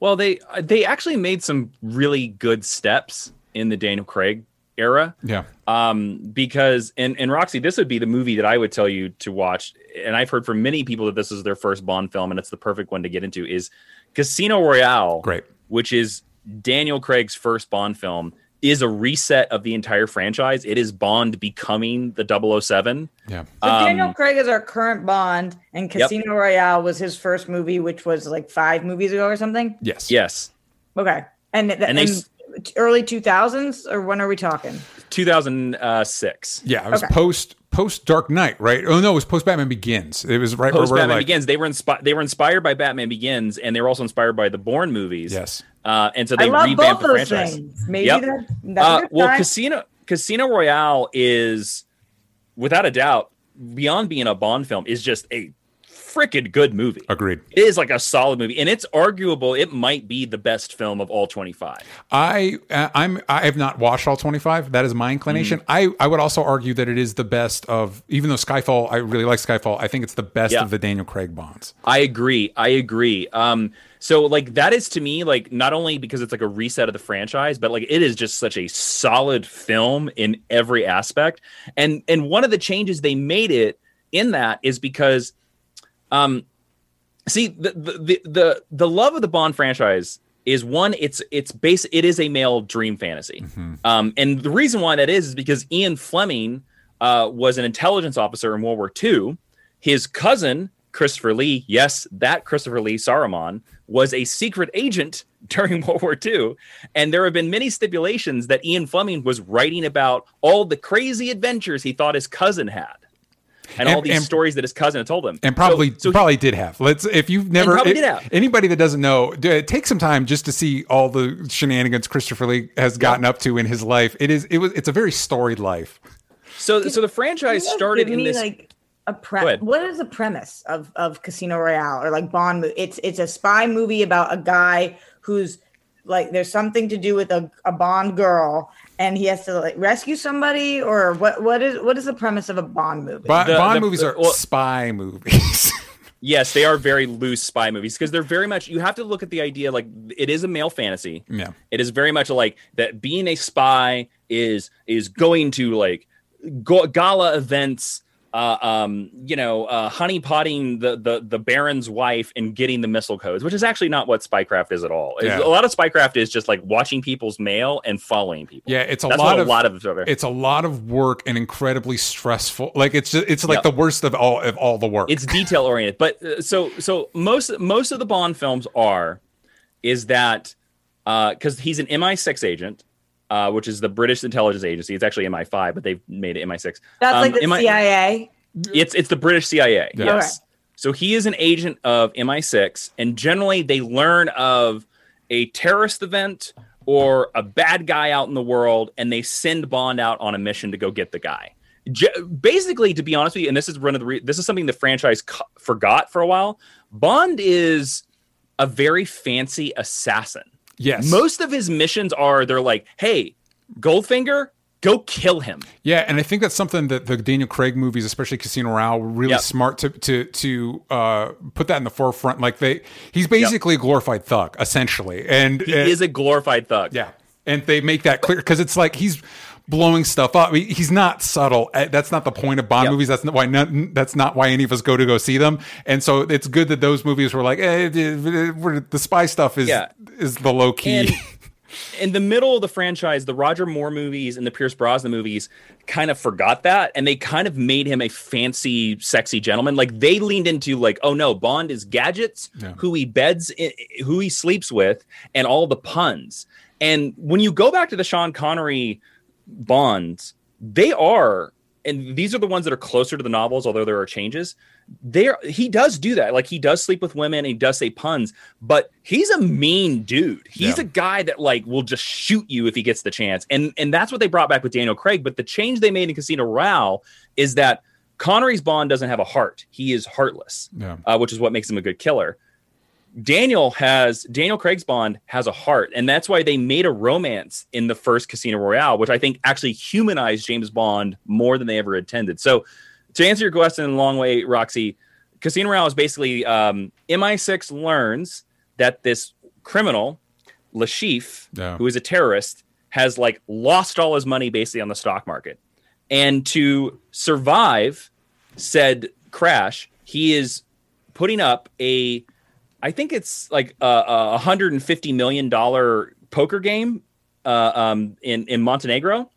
Well, they they actually made some really good steps in the Daniel Craig era. Yeah. Um, because and and Roxy, this would be the movie that I would tell you to watch. And I've heard from many people that this is their first Bond film, and it's the perfect one to get into. Is Casino Royale, Great. which is Daniel Craig's first Bond film, is a reset of the entire franchise. It is Bond becoming the 007. Yeah. So Um, Daniel Craig is our current Bond, and Casino Royale was his first movie, which was like five movies ago or something. Yes. Yes, Okay, and th- And they and s- early two thousands, or when are we talking? 2006. Yeah. It was Okay. post post Dark Knight, right? Oh no, it was post Batman Begins. It was right Post where Batman like, Begins, they were inspi- they were inspired by Batman Begins, and they were also inspired by the Bourne movies. Yes. uh, and so I they love revamped both the those franchise. things. Maybe Yep. that, that's Uh, well. Casino Casino Royale is, without a doubt, beyond being a Bond film, is just a freaking good movie. Agreed. It is like a solid movie, and it's arguable it might be the best film of all twenty five. I uh, I'm I have not watched all 25. That is my inclination. I I would also argue that it is the best of even though Skyfall I really like Skyfall. I think it's the best Yeah. of the Daniel Craig Bonds. I agree. I agree. Um, so like that is to me like not only because it's like a reset of the franchise, but like it is just such a solid film in every aspect. And and one of the changes they made it in that is because, um, see the the the the, love of the Bond franchise is one it's it's base it is a male dream fantasy. Um and the reason why that is is because ian fleming uh was an intelligence officer in world war ii his cousin christopher lee yes that christopher lee saruman was a secret agent during world war ii and there have been many stipulations that ian fleming was writing about all the crazy adventures he thought his cousin had and, all these and- stories that his cousin had told him And probably So- so he- probably did have. Let's if you've never probably if- did have. anybody that doesn't know, d- take some time just to see all the shenanigans Christopher Lee has gotten up to in his life. It is it was it's a very storied life. so so the franchise Can you guys started in this like a pre- what is the premise of of Casino Royale or like Bond movie? It's it's a spy movie about a guy who's like there's something to do with a, a Bond girl and he has to like rescue somebody or what what is what is the premise of a Bond movie? Bo- The- Bond the- movies are well- spy movies. Yes, they are very loose spy movies because they're very much. You have to look at the idea like it is a male fantasy. Yeah. it is very much like that. Being a spy is is going to like go- gala events. Uh, um, you know, uh, honeypotting the, the the Baron's wife and getting the missile codes, which is actually not what spycraft is at all. Yeah. A lot of spycraft is just like watching people's mail and following people. yeah, it's a That's lot of a lot of it's it's a lot of work and incredibly stressful. Like it's just, it's like Yep. the worst of all of all the work. it's detail oriented but uh, so so most most of the bond films are is that because he's an mi6 agent uh, which is the british intelligence agency. It's actually mi5 but they've made it mi6 That's Um, like the MI CIA. it's it's the british cia Yeah. yes. So he is an agent of mi6 and generally they learn of a terrorist event or a bad guy out in the world and they send bond out on a mission to go get the guy. J- basically to be honest with you and this is one of the re- this is something the franchise co- forgot for a while bond is a very fancy assassin yes. most of his missions are they're like hey goldfinger go kill him Yeah, and I think that's something that the Daniel Craig movies, especially Casino Royale, were really Yep. smart to to to uh, put that in the forefront. Like they, he's basically a glorified thug, essentially, and he is a glorified thug yeah, and they make that clear because it's like he's blowing stuff up. He's not subtle. Uh, That's not the point of Bond Yep. movies. That's not why. Not, that's not why any of us go to go see them. And so it's good that those movies were like, eh, eh, the spy stuff is Yeah. is the low key. And in the middle of the franchise, the Roger Moore movies and the Pierce Brosnan movies kind of forgot that, and they kind of made him a fancy, sexy gentleman. Like they leaned into like, oh no, Bond is gadgets, Yeah. who he beds, who he sleeps with, and all the puns. And when you go back to the Sean Connery Bonds, they are, and these are the ones that are closer to the novels, although there are changes. There, he does do that. Like he does sleep with women, and he does say puns, but he's a mean dude. He's Yeah. a guy that like will just shoot you if he gets the chance, and and that's what they brought back with Daniel Craig. But the change they made in Casino Royale is that Connery's Bond doesn't have a heart; he is heartless, Yeah. uh, which is what makes him a good killer. Daniel has Daniel Craig's Bond has a heart, and that's why they made a romance in the first Casino Royale, which I think actually humanized James Bond more than they ever intended. So, to answer your question in a long way, Roxy, Casino Royale is basically um, MI6 learns that this criminal, Le Chiffre, Yeah. who is a terrorist, has like lost all his money basically on the stock market, and to survive said crash, he is putting up a I think it's like a, a hundred and fifty million dollar poker game uh, um, in in Montenegro,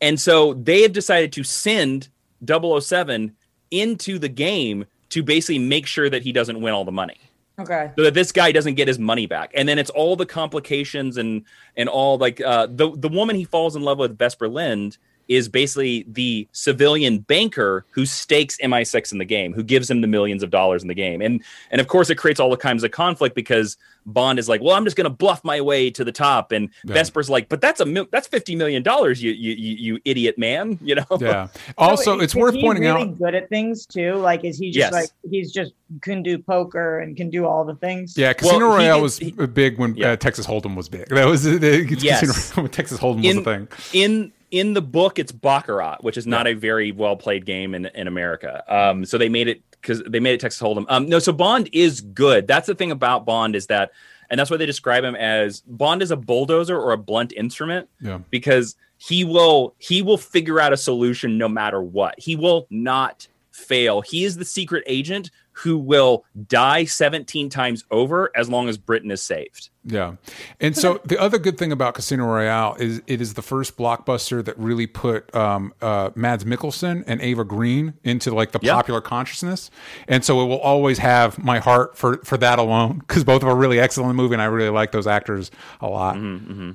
and so they have decided to send 007 into the game to basically make sure that he doesn't win all the money. Okay. so that this guy doesn't get his money back. And then it's all the complications and and all like uh the the woman he falls in love with Vesper Lynd is basically the civilian banker who stakes mi6 in the game who gives him the millions of dollars in the game and and of course it creates all the kinds of conflict because bond is like well i'm just going to bluff my way to the top and Yeah. vesper's like but that's a mil- that's 50 million dollars you, you you you idiot man you know Yeah. Also, So it's is worth he pointing really out. good at things too. Like, is he just Yes. like he's just can do poker and can do all the things? Yeah, Casino Well, he Royale did- was he- big when Yeah. uh, Texas Hold'em was big. That was the, the Yes. Casino when Texas Hold'em was in, a thing. in in the book it's baccarat which is not a very well played game in, in america. Um so they made it because they made it texas hold'em. Um no so bond is good. That's the thing about bond is that and that's why they describe him as bond is a bulldozer or a blunt instrument Yeah. because he will he will figure out a solution no matter what. He will not fail. He is the secret agent who will die 17 times over as long as britain is saved Yeah. And so the other good thing about Casino Royale is it is the first blockbuster that really put um, uh, Mads Mikkelsen and Eva Green into like the Yeah. popular consciousness. And so it will always have my heart for, for that alone because both of them are really excellent in the movie and I really like those actors a lot. Mm-hmm.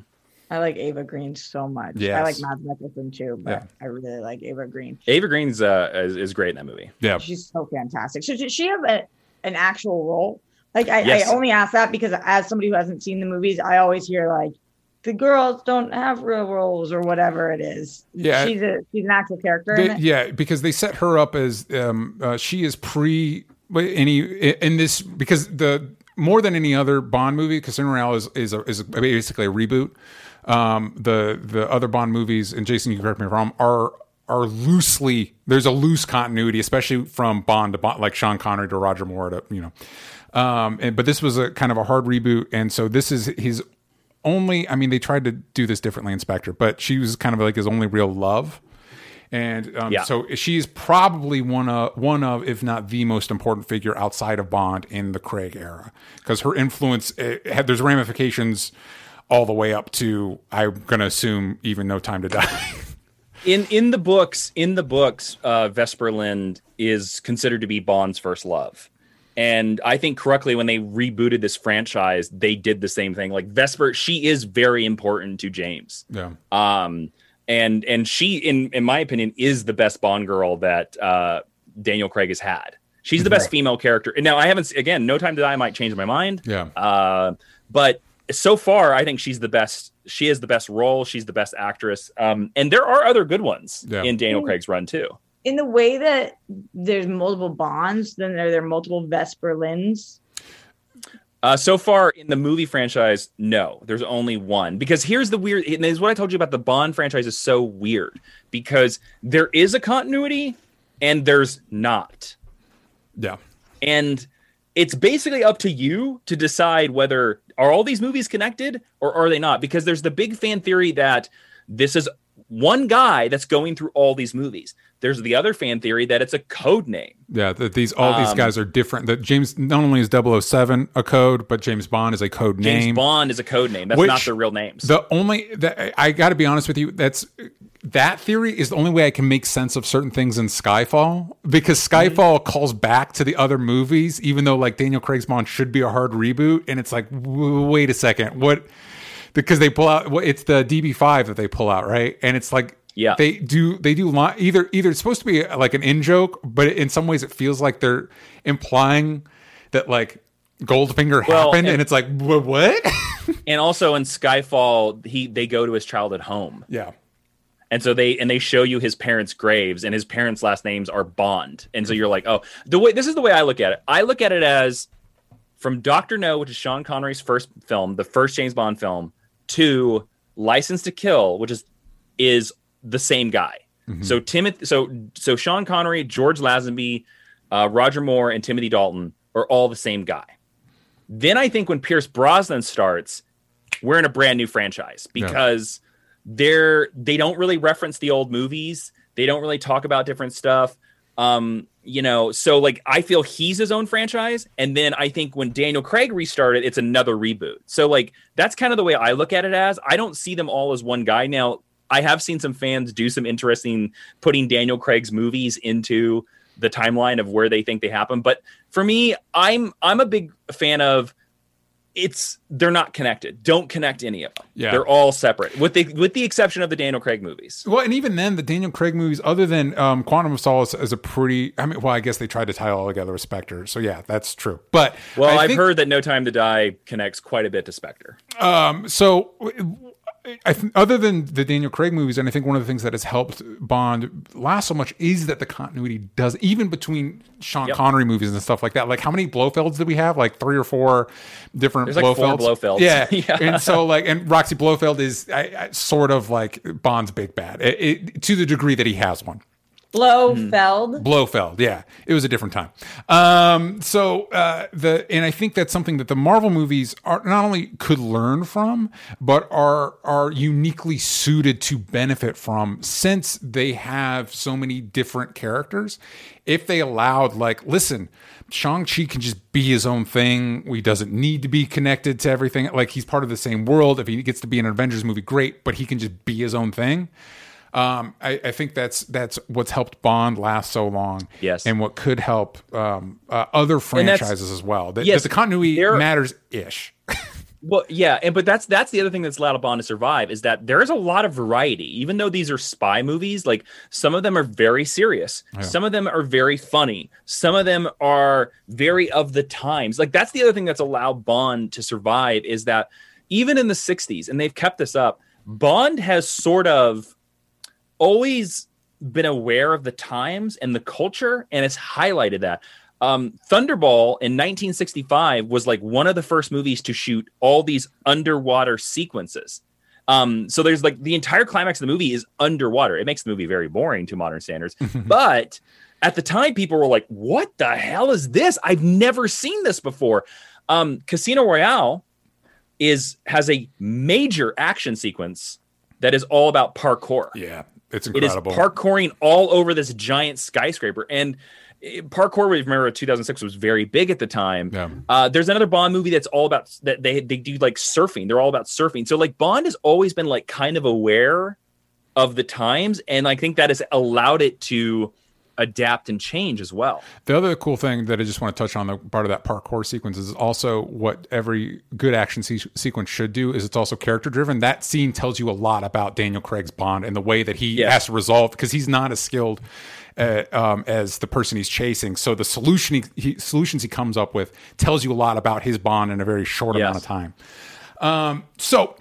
I like Eva Green so much. Yes. I like Mads Mikkelsen too, but Yeah. I really like Eva Green. Eva Green's uh is, is great in that movie Yeah. She's so fantastic. Should, should she have a, an actual role? Like I, Yes. I only ask that because as somebody who hasn't seen the movies, I always hear like the girls don't have real roles or whatever it is. Yeah. she's a she's an actual character. in They- it. yeah, because they set her up as um, uh, she is pre any in this because the more than any other Bond movie, Casino Royale is is, a, is basically a reboot. Um, the the other Bond movies, and Jason, you can correct me if I'm wrong, are are loosely there's a loose continuity, especially from Bond to Bond, like Sean Connery to Roger Moore to you know. Um, and, but this was a kind of a hard reboot, and so this is his only. I mean, they tried to do this differently in Spectre, but she was kind of like his only real love and um, Yeah. so she's probably one of one of, if not the most important figure outside of Bond in the Craig era, because her influence eh, had there's ramifications all the way up to I'm gonna assume even No Time to Die. in in the books in the books uh Vesper Lynd is considered to be bond's first love. And i think correctly when they rebooted this franchise they did the same thing. Like vesper she is very important to james. Yeah, um and and she in in my opinion is the best bond girl that uh daniel craig has had. She's the best female character. And now i haven't again no time to die might change my mind. Yeah, uh, but so far, I think she's the best. She is the best role. She's the best actress. Um, and there are other good ones Yeah. in Daniel Mm. Craig's run too. In the way that there's multiple bonds, then there, there are multiple Vesper Lynds. Uh, so far in the movie franchise, no, there's only one. Because here's the weird, and this is what I told you about the Bond franchise is so weird because there is a continuity and there's not. yeah, and it's basically up to you to decide whether are all these movies connected or are they not because there's the big fan theory that this is one guy that's going through all these movies. There's the other fan theory that it's a code name. Yeah, that these all these Um, guys are different. That James not only is 007 a code, but James Bond is a code James name. Bond is a code name. That's not their real names. The only that I got to be honest with you, that's that theory is the only way I can make sense of certain things in Skyfall because Mm-hmm. Skyfall calls back to the other movies, even though like Daniel Craig's Bond should be a hard reboot, and it's like, w- wait a second, what? Because they pull out, it's the DB5 that they pull out, right? And it's like, Yeah. they do they do li- either either it's supposed to be uh, like an in joke, but in some ways it feels like they're implying that like Goldfinger Well, happened, and, and- it's like, what? and also in Skyfall, he they go to his childhood home. yeah. And so they and they show you his parents' graves, and his parents' last names are Bond. And so you're like, oh, the way this is the way I look at it. I look at it as from Doctor No, which is Sean Connery's first film, the first James Bond film, to License to Kill, which is is the same guy. So Timothy, so so Sean Connery, George Lazenby, uh, Roger Moore, and Timothy Dalton are all the same guy. Then I think when Pierce Brosnan starts, we're in a brand new franchise because they're they don't really reference the old movies. They don't really talk about different stuff. Um, you know, so like I feel he's his own franchise, and then I think when Daniel Craig restarted, it's another reboot. So like that's kind of the way I look at it as. I don't see them all as one guy. Now I have seen some fans do some interesting putting Daniel Craig's movies into the timeline of where they think they happen. But for me, I'm I'm a big fan of it's they're not connected. Don't connect any of them. Yeah. They're all separate, with the with the exception of the Daniel Craig movies. Well, and even then, the Daniel Craig movies, other than um, Quantum of Solace, is a pretty. I mean, well, I guess they tried to tie it all together with Spectre, so yeah, that's true. But Well, I I've think- heard that No Time to Die connects quite a bit to Spectre. Um, so. I th- other than the Daniel Craig movies, and I think one of the things that has helped Bond last so much is that the continuity does, even between Sean Yep. Connery movies and stuff like that. Like, how many Blofelds did we have? Like three or four different There's like four Blofelds. Yeah. Yeah. and so like, and Roxy Blofeld is I, I, sort of like Bond's big bad it, it, to the degree that he has one. Blofeld. Blofeld, yeah, it was a different time. Um, so uh, the and I think that's something that the Marvel movies are not only could learn from, but are are uniquely suited to benefit from, since they have so many different characters. If they allowed, like, listen, Shang Chi can just be his own thing. He doesn't need to be connected to everything. Like he's part of the same world. If he gets to be in an Avengers movie, great. But he can just be his own thing. Um, I, I think that's that's what's helped Bond last so long. Yes. and what could help um, uh, other franchises as well. That, Yes, that the continuity matters ish. Well, yeah, and but that's that's the other thing that's allowed Bond to survive is that there is a lot of variety. Even though these are spy movies, like some of them are very serious, some of them are very funny, some of them are very of the times. Like that's the other thing that's allowed Bond to survive is that even in the '60s, and they've kept this up, Bond has sort of always been aware of the times and the culture and it's highlighted that. Um, thunderball in 1965 was like one of the first movies to shoot all these underwater sequences. Um, so there's like the entire climax of the movie is underwater. It makes the movie very boring to modern standards. But at the time people were like what the hell is this? I've never seen this before. Um, casino royale is has a major action sequence that is all about parkour. Yeah, it's incredible. it is parkouring all over this giant skyscraper. And eh, parkour, we remember 2006 was very big at the time. Yeah. Uh, there's another Bond movie that's all about that they they do like surfing. They're all about surfing. So like Bond has always been like kind of aware of the times, and I think that has allowed it to adapt and change as well. The other cool thing that I just want to touch on, the part of that parkour sequence, is also what every good action se- sequence should do. Is it's also character driven. That scene tells you a lot about Daniel Craig's Bond and the way that he Yes. has to resolve because he's not as skilled uh, um, as the person he's chasing. So the solution he, he, solutions he comes up with tells you a lot about his Bond in a very short amount of time. Um, so.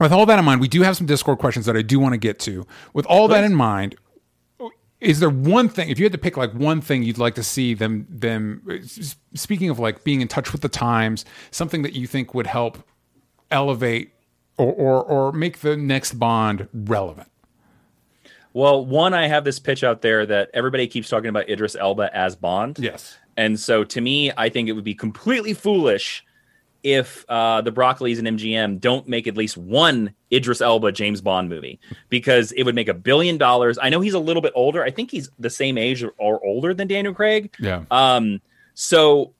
With all that in mind, we do have some Discord questions that I do want to get to. With all that in mind, is there one thing if you had to pick like one thing you'd like to see them them speaking of like being in touch with the times something that you think would help elevate or or, or make the next bond relevant Well, one, I have this pitch out there that everybody keeps talking about Idris Elba as Bond. yes And so to me, I think it would be completely foolish if uh, the Broccolis and MGM don't make at least one Idris Elba James Bond movie because it would make a billion dollars. I know he's a little bit older. I think he's the same age or, or older than Daniel Craig. Yeah. Um, so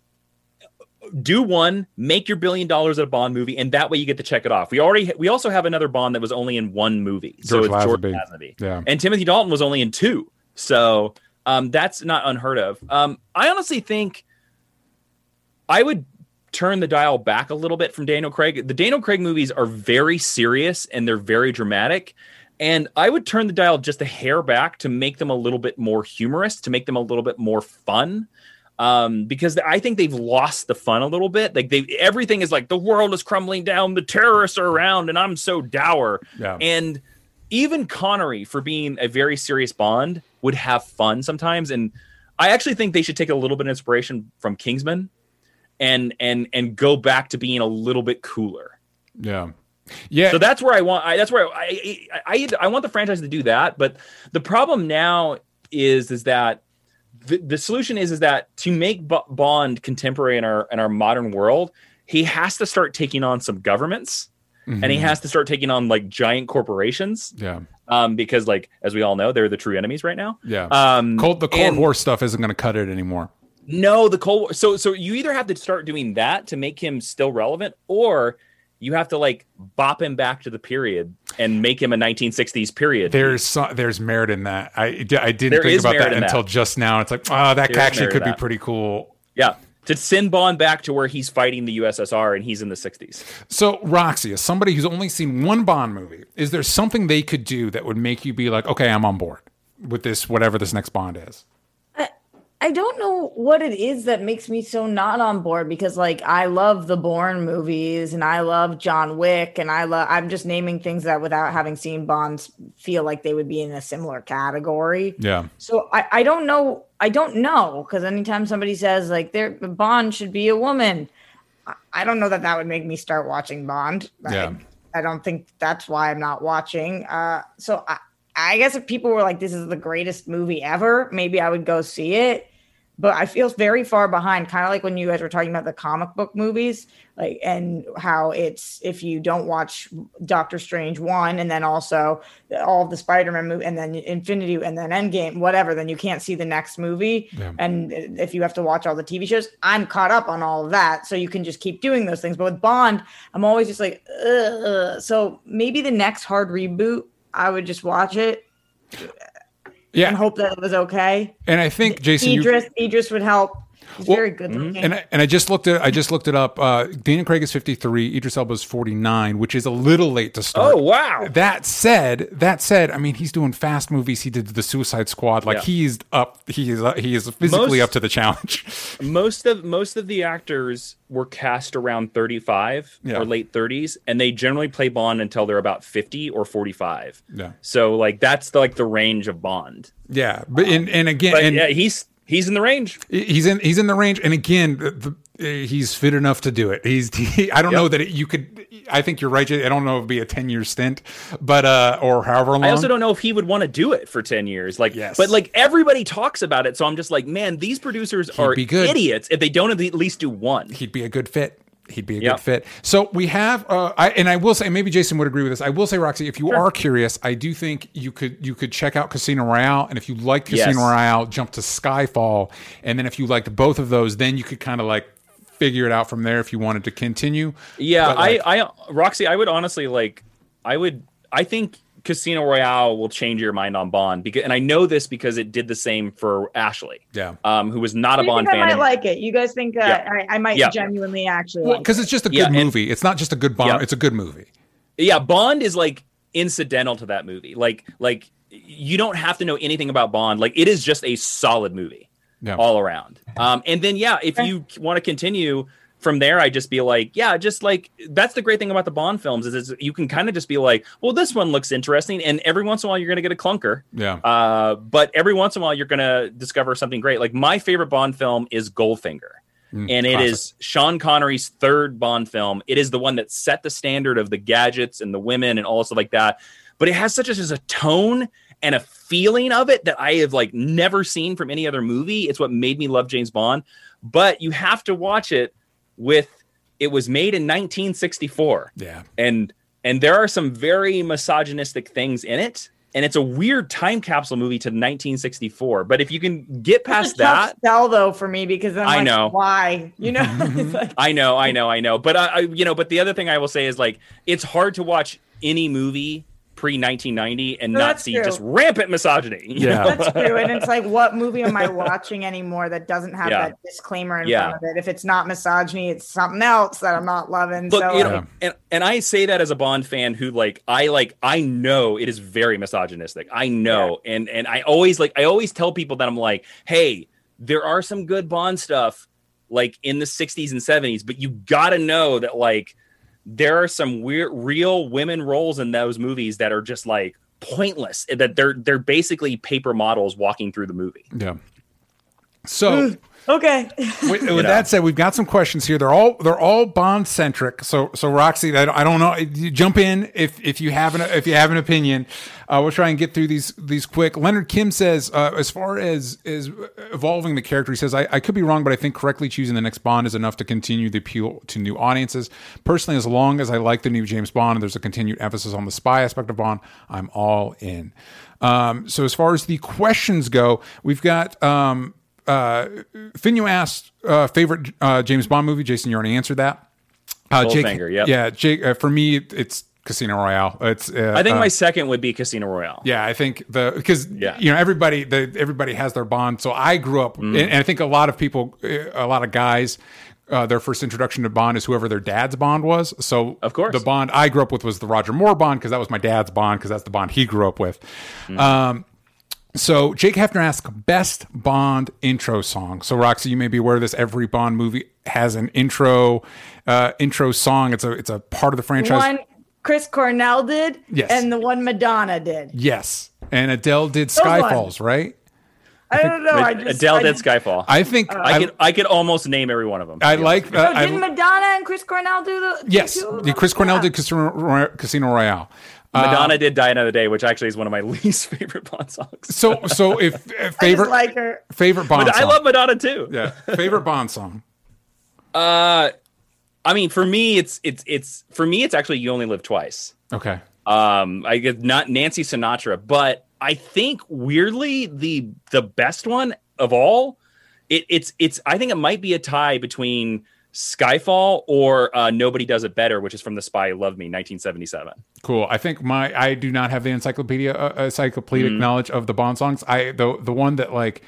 do one, make your billion dollars at a Bond movie, and that way you get to check it off. We already we also have another Bond that was only in one movie, so George it's George Lazenby. Lazenby. Yeah. and Timothy Dalton was only in two, so um, that's not unheard of. Um, I honestly think I would turn the dial back a little bit from Daniel Craig. The Daniel Craig movies are very serious and they're very dramatic. And I would turn the dial just a hair back to make them a little bit more humorous, to make them a little bit more fun. Um, because I think they've lost the fun a little bit. Like they everything is like the world is crumbling down, the terrorists are around, and I'm so dour. Yeah. And even Connery, for being a very serious Bond, would have fun sometimes. And I actually think they should take a little bit of inspiration from Kingsman and and and go back to being a little bit cooler. Yeah. Yeah. So that's where I want. I, that's where I, I I I want the franchise to do that. But the problem now is is that the, the solution is is that to make B- Bond contemporary in our in our modern world, he has to start taking on some governments, and he has to start taking on like giant corporations. yeah. Um, because like as we all know, they're the true enemies right now. Yeah. Um, Cold, the Cold and- War stuff isn't going to cut it anymore. No, the Cold War. So so you either have to start doing that to make him still relevant, or you have to like bop him back to the period and make him a 1960s period. There's so, there's merit in that. I, I didn't There think about that in that. until just now. It's like, oh, that There actually could be pretty cool. yeah, to send Bond back to where he's fighting the USSR and he's in the 60s. So, Roxy, as somebody who's only seen one Bond movie, is there something they could do that would make you be like, okay, I'm on board with this, whatever this next Bond is? I don't know what it is that makes me so not on board because like I love the Bourne movies and I love John Wick and I love I'm just naming things that without having seen Bonds feel like they would be in a similar category. Yeah. So I, I don't know I don't know because anytime somebody says like their Bond should be a woman, I, I don't know that that would make me start watching Bond. Yeah. I, I don't think that's why I'm not watching. Uh, so I, I guess if people were like, "This is the greatest movie ever," maybe I would go see it. But I feel very far behind, kind of like when you guys were talking about the comic book movies, like and how it's if you don't watch Doctor Strange one, and then also all of the Spider-Man movie, and then Infinity, and then Endgame, whatever, then you can't see the next movie. Yeah. And if you have to watch all the TV shows, I'm caught up on all of that, so you can just keep doing those things. But with Bond, I'm always just like, Ugh. so maybe the next hard reboot, I would just watch it and hope that it was okay. And I think, Jason, you, Idris, Idris would help. He's Well, very good looking. And I, and I just looked at I just looked it up. Uh, Daniel Craig is 53, Idris Elba is 49, which is a little late to start. Oh, wow. That said, that said, I mean, he's doing fast movies. He did the Suicide Squad. Like Yeah. he's up. He is uh, he is physically Most- up to the challenge. most of most of the actors were cast around 35 Yeah. or late 30s and they generally play bond until they're about 50 or 45 Yeah. so like that's the, like the range of bond yeah, but and, and again, but and yeah he's he's in the range he's in he's in the range. And again, the, the, he's fit enough to do it. He's he, I don't know that it, you could. I think you're right. I don't know if it'd be a 10 year stint, but uh, or however long. i also don't know if he would want to do it for 10 years like Yes. but like everybody talks about it so i'm just like man these producers are be good. idiots if they don't at least do one he'd be a good fit. He'd be a Yeah. good fit. So we have, uh, I, and I will say, maybe Jason would agree with this. I will say, Roxy, if you are curious, I do think you could you could check out Casino Royale, and if you like Casino Yes. Royale, jump to Skyfall, and then if you liked both of those, then you could kind of like figure it out from there if you wanted to continue. Yeah, like, I, I, Roxy, I would honestly like, I would, I think Casino Royale will change your mind on Bond because, and I know this because it did the same for Ashley, yeah. um, who was not a Bond think I fan. might and- like it. You guys think uh, Yeah. I, I might Yeah. genuinely actually Well, like because it's just a good Yeah, and- movie. It's not just a good Bond. Yeah. It's a good movie. yeah, Bond is like incidental to that movie. Like, like you don't have to know anything about Bond. Like, it is just a solid movie Yeah. all around. Um, and then yeah, if you want to continue from there, I just be like, yeah, just like that's the great thing about the Bond films is, is you can kind of just be like, well, this one looks interesting, and every once in a while you're gonna get a clunker. Yeah. Uh, but every once in a while you're gonna discover something great. Like my favorite Bond film is Goldfinger. and it classic. is Sean Connery's third Bond film. It is the one that set the standard of the gadgets and the women and all stuff like that. But it has such a, just a tone and a feeling of it that I have like never seen from any other movie. It's what made me love James Bond. But you have to watch it with it was made in 1964. Yeah. And and there are some very misogynistic things in it. And it's a weird time capsule movie to 1964. But if you can get It's past a tough that, sell though for me because I'm I like, know. why? You know, like- I know, I know, I know. But I, I, you know, but the other thing I will say is like, it's hard to watch any movie pre 1990 and No, not see true. just rampant misogyny. you Yeah. know? That's true. And it's like, what movie am I watching anymore that doesn't have Yeah. that disclaimer in Yeah. front of it? If it's not misogyny, it's something else that I'm not loving. Look, so you like, know, and, and I say that as a Bond fan who like I like I know it is very misogynistic. I know, and and I always like I always tell people that I'm like, hey, there are some good Bond stuff like in the 60s and 70s, but you got to know that like there are some weird real women roles in those movies that are just like pointless. That they're they're basically paper models walking through the movie. Yeah. So okay. with, with that said, we've got some questions here. They're all they're all Bond centric. So so Roxy, I, don't- I don't know. You jump in if if you have an if you have an opinion. Uh, we'll try and get through these these quick. Leonard Kim says, uh, as far as is evolving the character, he says, I, I could be wrong, but I think correctly choosing the next Bond is enough to continue the appeal to new audiences. Personally, as long as I like the new James Bond and there's a continued emphasis on the spy aspect of Bond, I'm all in. Um, so as far as the questions go, we've got. Um, uh, Finn, you asked uh, favorite uh, James Bond movie. Jason, you already answered that. Uh, Jake, yep. yeah, Jake. Uh, for me, it's Casino Royale. It's. Uh, I think uh, my second would be Casino Royale. yeah, I think the because Yeah. you know everybody the everybody has their bond. So I grew up, Mm-hmm. and, I think a lot of people, uh, a lot of guys. Uh, their first introduction to Bond is whoever their dad's Bond was. So, Of course. the Bond I grew up with was the Roger Moore Bond because that was my dad's Bond because that's the Bond he grew up with. Mm-hmm. Um, so Jake Hefner asked best Bond intro song. So Roxy, you may be aware of this. Every Bond movie has an intro uh, intro song. It's a it's a part of the franchise. one Chris Cornell did, Yes. and the one Madonna did. Yes, and Adele did Those ones. Skyfalls, right? I don't know. I just, Adele I did just- Skyfall. I think I could I could almost name every one of them. I like So that. I, didn't Madonna and Chris Cornell do the? yes, two of the? Chris Cornell Yeah. did Casino, Roy- Casino Royale. Uh, Madonna did Die Another Day, which actually is one of my least favorite Bond songs. So, so if uh, I favorite like her. favorite Bond But I love Madonna too. yeah, favorite Bond song. Uh, I mean, for me, it's it's it's for me, it's actually You Only Live Twice. Okay, Um, I get not Nancy Sinatra, but I think weirdly the the best one of all, it, it's it's I think it might be a tie between Skyfall or uh, Nobody Does It Better, which is from The Spy Who Loved Me, 1977. cool. I think my I do not have the encyclopedia uh, encyclopedic Mm-hmm. knowledge of the Bond songs. I the the one that like.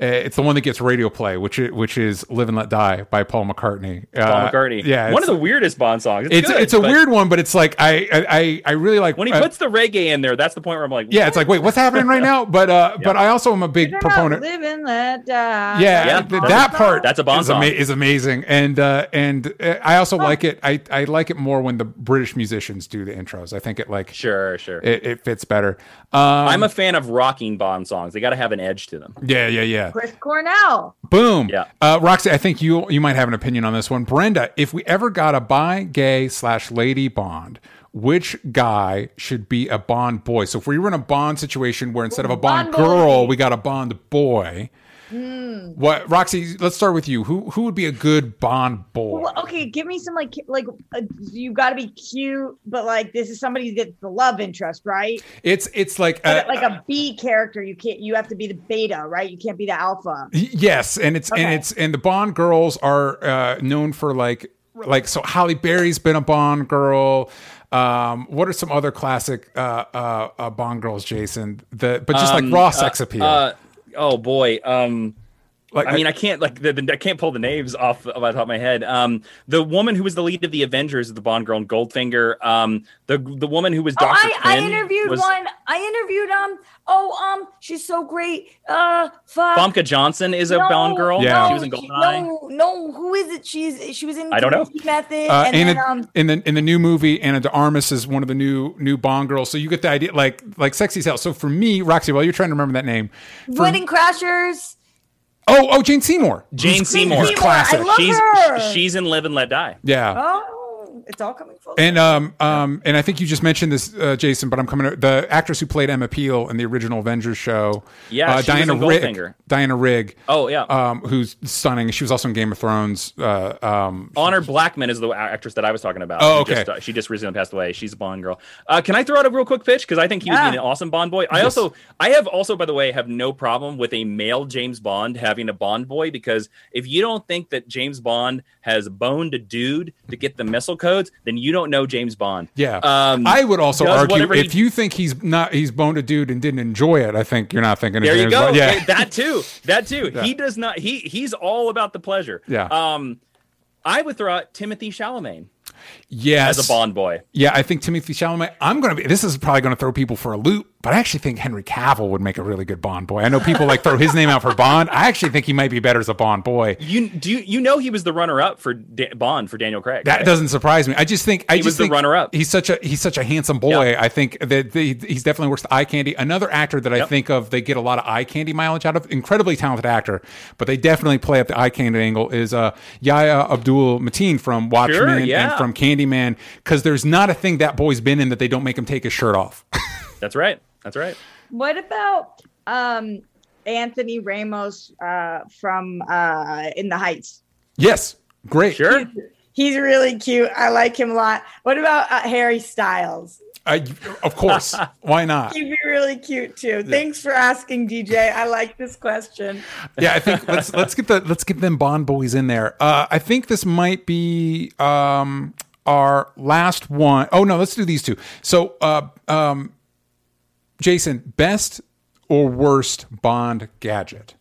Uh, it's the one that gets radio play, which is, which is "Live and Let Die" by Paul McCartney. Paul Uh, McCartney, yeah, one of the weirdest Bond songs. It's It's good, it's a but weird one, but it's like I I I really like when he uh, puts the reggae in there. That's the point where I'm like, yeah, it's like wait, what's happening right now? But uh, but I also am a big They're proponent. not living let die. Yeah, Yeah, th- that's that part that's a Bond is, ama- song. is amazing, and uh, and uh, I also like it. I, I like it more when the British musicians do the intros. I think it like sure, sure. it, it fits better. Um, I'm a fan of rocking Bond songs. They got to have an edge to them. yeah, yeah, yeah. Chris Cornell. Boom. Yeah. Uh, Roxy, I think you you might have an opinion on this one. Brenda, if we ever got a bi, gay slash lady Bond, which guy should be a Bond boy? So if we were in a Bond situation where instead of a Bond, Bond boy. girl, we got a Bond boy. Hmm. What, Roxy? Let's start with you. Who who would be a good Bond boy? Well, okay, give me some like like uh, you got to be cute, but like this is somebody that's the love interest, right? It's it's like But uh, like a B character, you can't. You have to be the beta, right? You can't be the alpha. Y- Yes, and it's and it's and the Bond girls are uh, known for like like so Halle Berry's been a Bond girl. Um, what are some other classic uh, uh, uh, Bond girls, Jason? The but just Um, like raw uh, sex appeal. Oh boy. Um, like I mean, I can't like the, the- I can't pull the names off of the top of my head. Um, the woman who was the lead of the Avengers the Bond girl in Goldfinger. Um, the the woman who was Oh, Doctor I, I interviewed was one. I interviewed um. Oh um, she's so great. Uh, fuck. Famke Janssen is a Bond girl. Yeah. she was in she- Goldeneye. No, no, who is it? She's she was in. I don't know. Community Method, uh, and Anna, then um. in the in the new movie, Ana de Armas is one of the new new Bond girls. So you get the idea, like like sexy as hell. So for me, Roxy, while you're trying to remember that name, for- Wedding Crashers. oh oh Jane Seymour, Jane Seymour. who's Seymour, I classic. love She's her. she's in Live and Let Die. yeah. Oh. Coming. It's all coming full. And um um and I think you just mentioned this, uh, Jason, but I'm coming. To, the actress who played Emma Peel in the original Avengers show, Yeah, uh, Diana in Rigg. Diana Rigg. Oh, yeah. um, who's stunning. She was also in Game of Thrones. Uh, um, Honor Blackman is the actress that I was talking about. Oh, She just, okay. uh, she just recently passed away. She's a Bond girl. Uh, can I throw out a real quick pitch? Because I think he would Yeah. be an awesome Bond boy. I also, I have also, by the way, have no problem with a male James Bond having a Bond boy because if you don't think that James Bond has boned a dude to get the missile codes, then you don't know James Bond. yeah, Um, I would also argue whatever he- if you think he's not he's boned a dude and didn't enjoy it, I think you're not thinking. There of you James go. Bond. Yeah, that too. That too. He does not. He he's all about the pleasure. Yeah. Um, I would throw out Timothée Chalamet yes, as a Bond boy. Yeah, I think Timothée Chalamet. I'm gonna be. This is probably gonna throw people for a loop, but I actually think Henry Cavill would make a really good Bond boy. I know people like throw his name out for Bond. I actually think he might be better as a Bond boy. You do you, you know he was the runner up for da- Bond for Daniel Craig. That right? doesn't surprise me. I just think I He just was the runner-up. He's such a he's such a handsome boy. Yeah. I think that the, he's definitely works the eye candy. Another actor that I Yep. think of, they get a lot of eye candy mileage out of. Incredibly talented actor, but they definitely play up the eye candy angle. Is uh, Yahya Abdul Mateen from Watchmen yeah. and from Candyman? Because there's not a thing that boy's been in that they don't make him take his shirt off. That's right. That's right. What about um, Anthony Ramos uh, from uh, In the Heights? yes, great. Sure. He's really cute. I like him a lot. What about uh, Harry Styles? I, of course. Why not? He'd be really cute too. Thanks for asking, DJ. I like this question. yeah, I think let's let's get the let's get them Bond boys in there. Uh, I think this might be um, our last one. Oh no, let's do these two. So, uh, um, Jason, best or worst Bond gadget?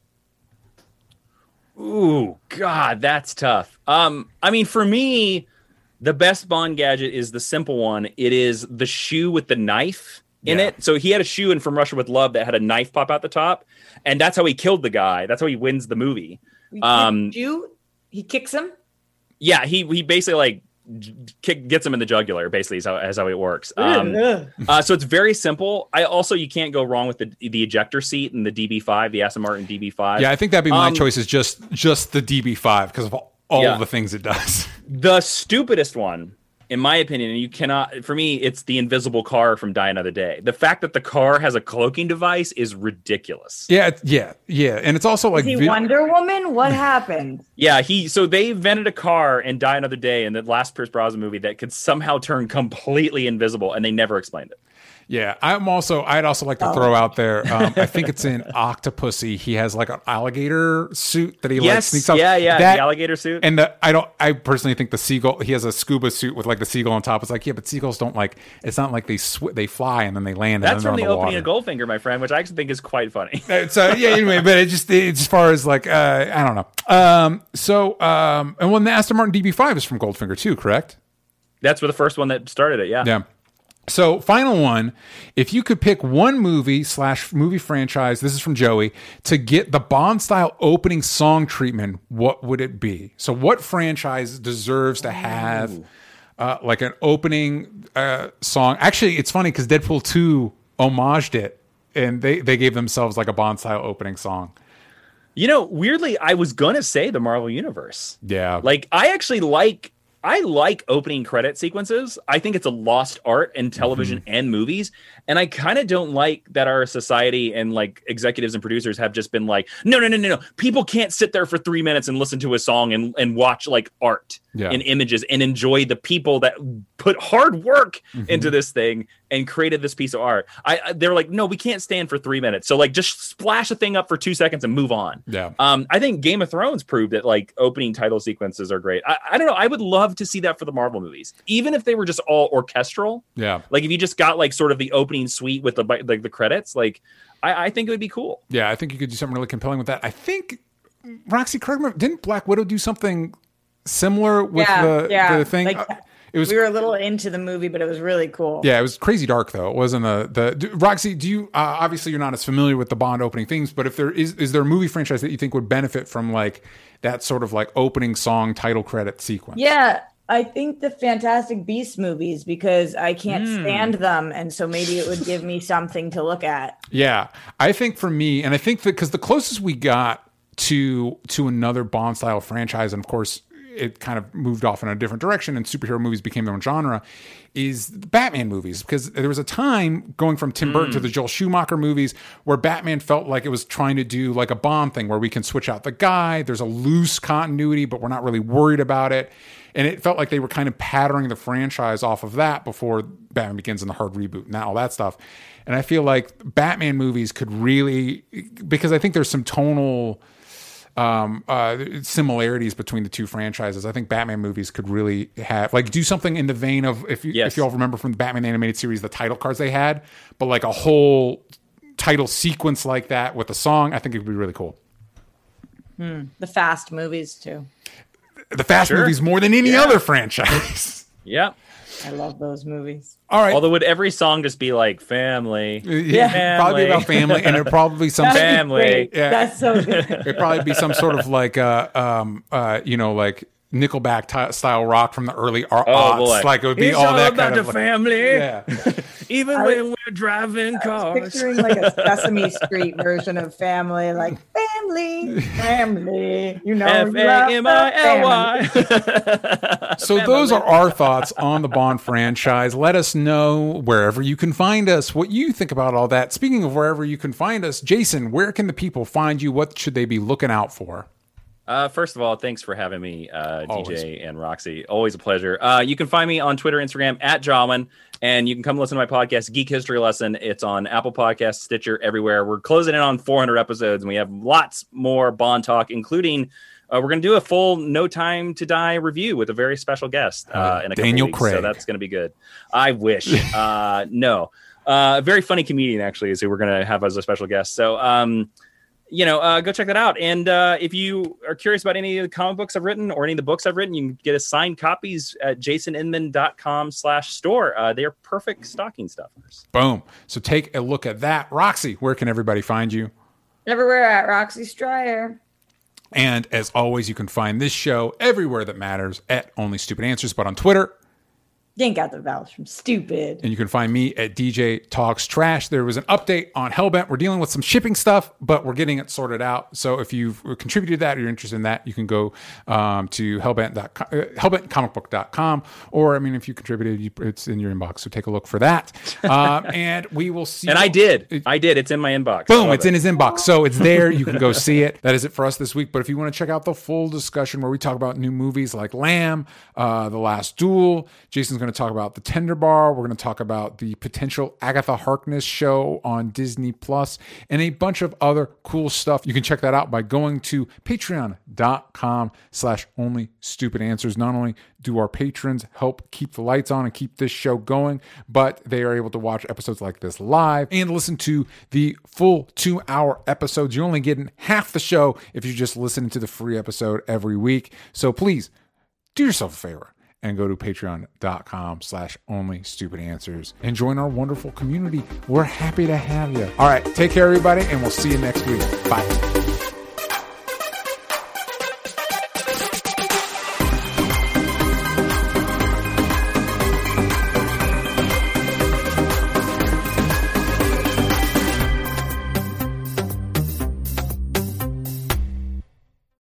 Ooh, God, that's tough. Um, I mean, for me, the best Bond gadget is the simple one. It is the shoe with the knife in Yeah. it. So he had a shoe in From Russia with Love that had a knife pop out the top, and that's how he killed the guy. That's how he wins the movie. Um, you he kicks him. Yeah, he he basically like j- kick, gets them in the jugular. Basically, is how, is how it works. Um, Ugh. uh, so it's very simple. I also you can't go wrong with the the ejector seat and the DB5, the Aston Martin DB5. Yeah, I think that'd be my Um, choice. Is just just the DB5 because of all, all Yeah. the things it does. The stupidest one, in my opinion, and you cannot, for me, it's the invisible car from Die Another Day. The fact that the car has a cloaking device is ridiculous. yeah, yeah, yeah, and it's also like Is he vi- Wonder Woman? What happened? Yeah, he, so they invented a car in Die Another Day in the last Pierce Brosnan movie that could somehow turn completely invisible, and they never explained it. Yeah, I'm also. I'd also like to throw out there. Um, I think it's in Octopussy. He has like an alligator suit that he like sneaks up. yeah, yeah, That- the alligator suit. And the I don't. I personally think the seagull. He has a scuba suit with like the seagull on top. It's like yeah, but seagulls don't like. It's not like they sw- they fly and then they land. That's and from the they're opening the of Goldfinger, my friend, which I actually think is quite funny. So yeah. Anyway, but it just it's as far as like uh, I don't know. Um. So um. And when the Aston Martin DB5 is from Goldfinger too, correct? That's for the first one that started it. Yeah. Yeah. So, final one. If you could pick one movie slash movie franchise, this is from Joey, to get the Bond style opening song treatment, what would it be? So, what franchise deserves to have uh, like an opening uh, song? Actually, it's funny because Deadpool 2 homaged it and they, they gave themselves like a Bond style opening song. You know, weirdly, I was gonna say the Marvel Universe. Yeah. Like I actually like I like opening credit sequences. I think it's a lost art in television Mm-hmm. and movies. And I kind of don't like that our society and like executives and producers have just been like, no, no, no, no, no. People can't sit there for three minutes and listen to a song and, and watch like art Yeah. and images and enjoy the people that put hard work Mm-hmm. into this thing and created this piece of art. I I- they're like, no, we can't stand for three minutes. So like just splash a thing up for two seconds and move on. Yeah. Um, I think Game of Thrones proved that like opening title sequences are great. I, I don't know. I would love to see that for the Marvel movies, even if they were just all orchestral. Yeah. Like if you just got like sort of the opening suite with the like the credits, like I, I think it would be cool. Yeah. I think you could do something really compelling with that. I think Roxy, correct didn't Black Widow do something similar with Yeah, the, yeah. the thing? Like, Uh, it was we were a little into the movie, but it was really cool. Yeah, it was crazy dark though. It wasn't the the do, Roxy. Do you uh, obviously you're not as familiar with the Bond opening themes, but if there is is there a movie franchise that you think would benefit from like that sort of like opening song title credit sequence? Yeah, I think the Fantastic Beasts movies because I can't Hmm. stand them, and so maybe it would give me something to look at. Yeah, I think for me, and I think that because the closest we got to to another Bond style franchise, and of course, it kind of moved off in a different direction and superhero movies became their own genre is the Batman movies because there was a time going from Tim Burton to hmm. the Joel Schumacher movies where Batman felt like it was trying to do like a Bond thing where we can switch out the guy. There's a loose continuity, but we're not really worried about it. And it felt like they were kind of patterning the franchise off of that before Batman Begins and the hard reboot and all that stuff. And I feel like Batman movies could really, because I think there's some tonal um, uh, similarities between the two franchises. I think Batman movies could really have like do something in the vein of if you Yes. if you all remember from the Batman animated series the title cards they had, but like a whole title sequence like that with a song. I think it would be really cool. The Fast movies too. The Fast Sure. movies more than any other franchise. Yeah. I love those movies. all right. Although would every song just be like family? yeah, probably about family, and it'd probably be some. Family. Yeah. That's so good. It'd probably be some sort of like uh um uh you know like Nickelback ty style rock from the early ar- Oh, aughts. boy. Like it would be It's all, all that about kind the of like- family. yeah. Even I- when we're driving cars. Picturing like a Sesame Street version of family, like family, family. family. You know, F you A love M I L family. So those are our thoughts on the Bond franchise. Let us know wherever you can find us what you think about all that. Speaking of wherever you can find us, Jason, where can the people find you? What should they be looking out for? Uh, first of all, thanks for having me, uh, DJ and Roxy. Always a pleasure. Uh, you can find me on Twitter, Instagram at Jawiin, and you can come listen to my podcast, Geek History Lesson. It's on Apple Podcasts, Stitcher, everywhere. We're closing in on 400 episodes, and we have lots more Bond talk, including. Uh, we're going to do a full No Time to Die review with a very special guest uh, in a couple Daniel weeks, Craig. So that's going to be good. I wish. uh, no, uh, a very funny comedian actually is who we're going to have as a special guest. So, um, you know, uh, go check that out. And uh, if you are curious about any of the comic books I've written or any of the books I've written, you can get us signed copies at jasoninman.com slash store. Uh, they are perfect stocking stuffers. Boom. So take a look at that. Roxy, where can everybody find you? Everywhere at Roxy Striar. And as always, you can find this show everywhere that matters at Only Stupid Answers, but on Twitter. Yank out the vowels from stupid. And you can find me at DJ Talks Trash. There was an update on Hellbent. We're dealing with some shipping stuff, but we're getting it sorted out. So if you've contributed that or you're interested in that, you can go um, to hellbent.com, uh, hellbentcomicbook.com. Or, I mean, if you contributed, you, it's in your inbox. So take a look for that. Um, and we will see. And I did. I did. It's in my inbox. Boom, it's it. in his inbox. So it's there. You can go see it. That is it for us this week. But if you want to check out the full discussion where we talk about new movies like Lamb, uh, The Last Duel, Jason's going to talk about The Tender Bar. We're going to talk about the potential Agatha Harkness show on Disney Plus and a bunch of other cool stuff. You can check that out by going to patreon.com slash only stupid answers. Not only do our patrons help keep the lights on and keep this show going, but they are able to watch episodes like this live and listen to the full two hour episodes. You're only getting half the show if you're just listening to the free episode every week. So please do yourself a favor and go to patreon.com slash only stupid answers and join our wonderful community. We're happy to have you. All right, take care, everybody, and we'll see you next week. Bye.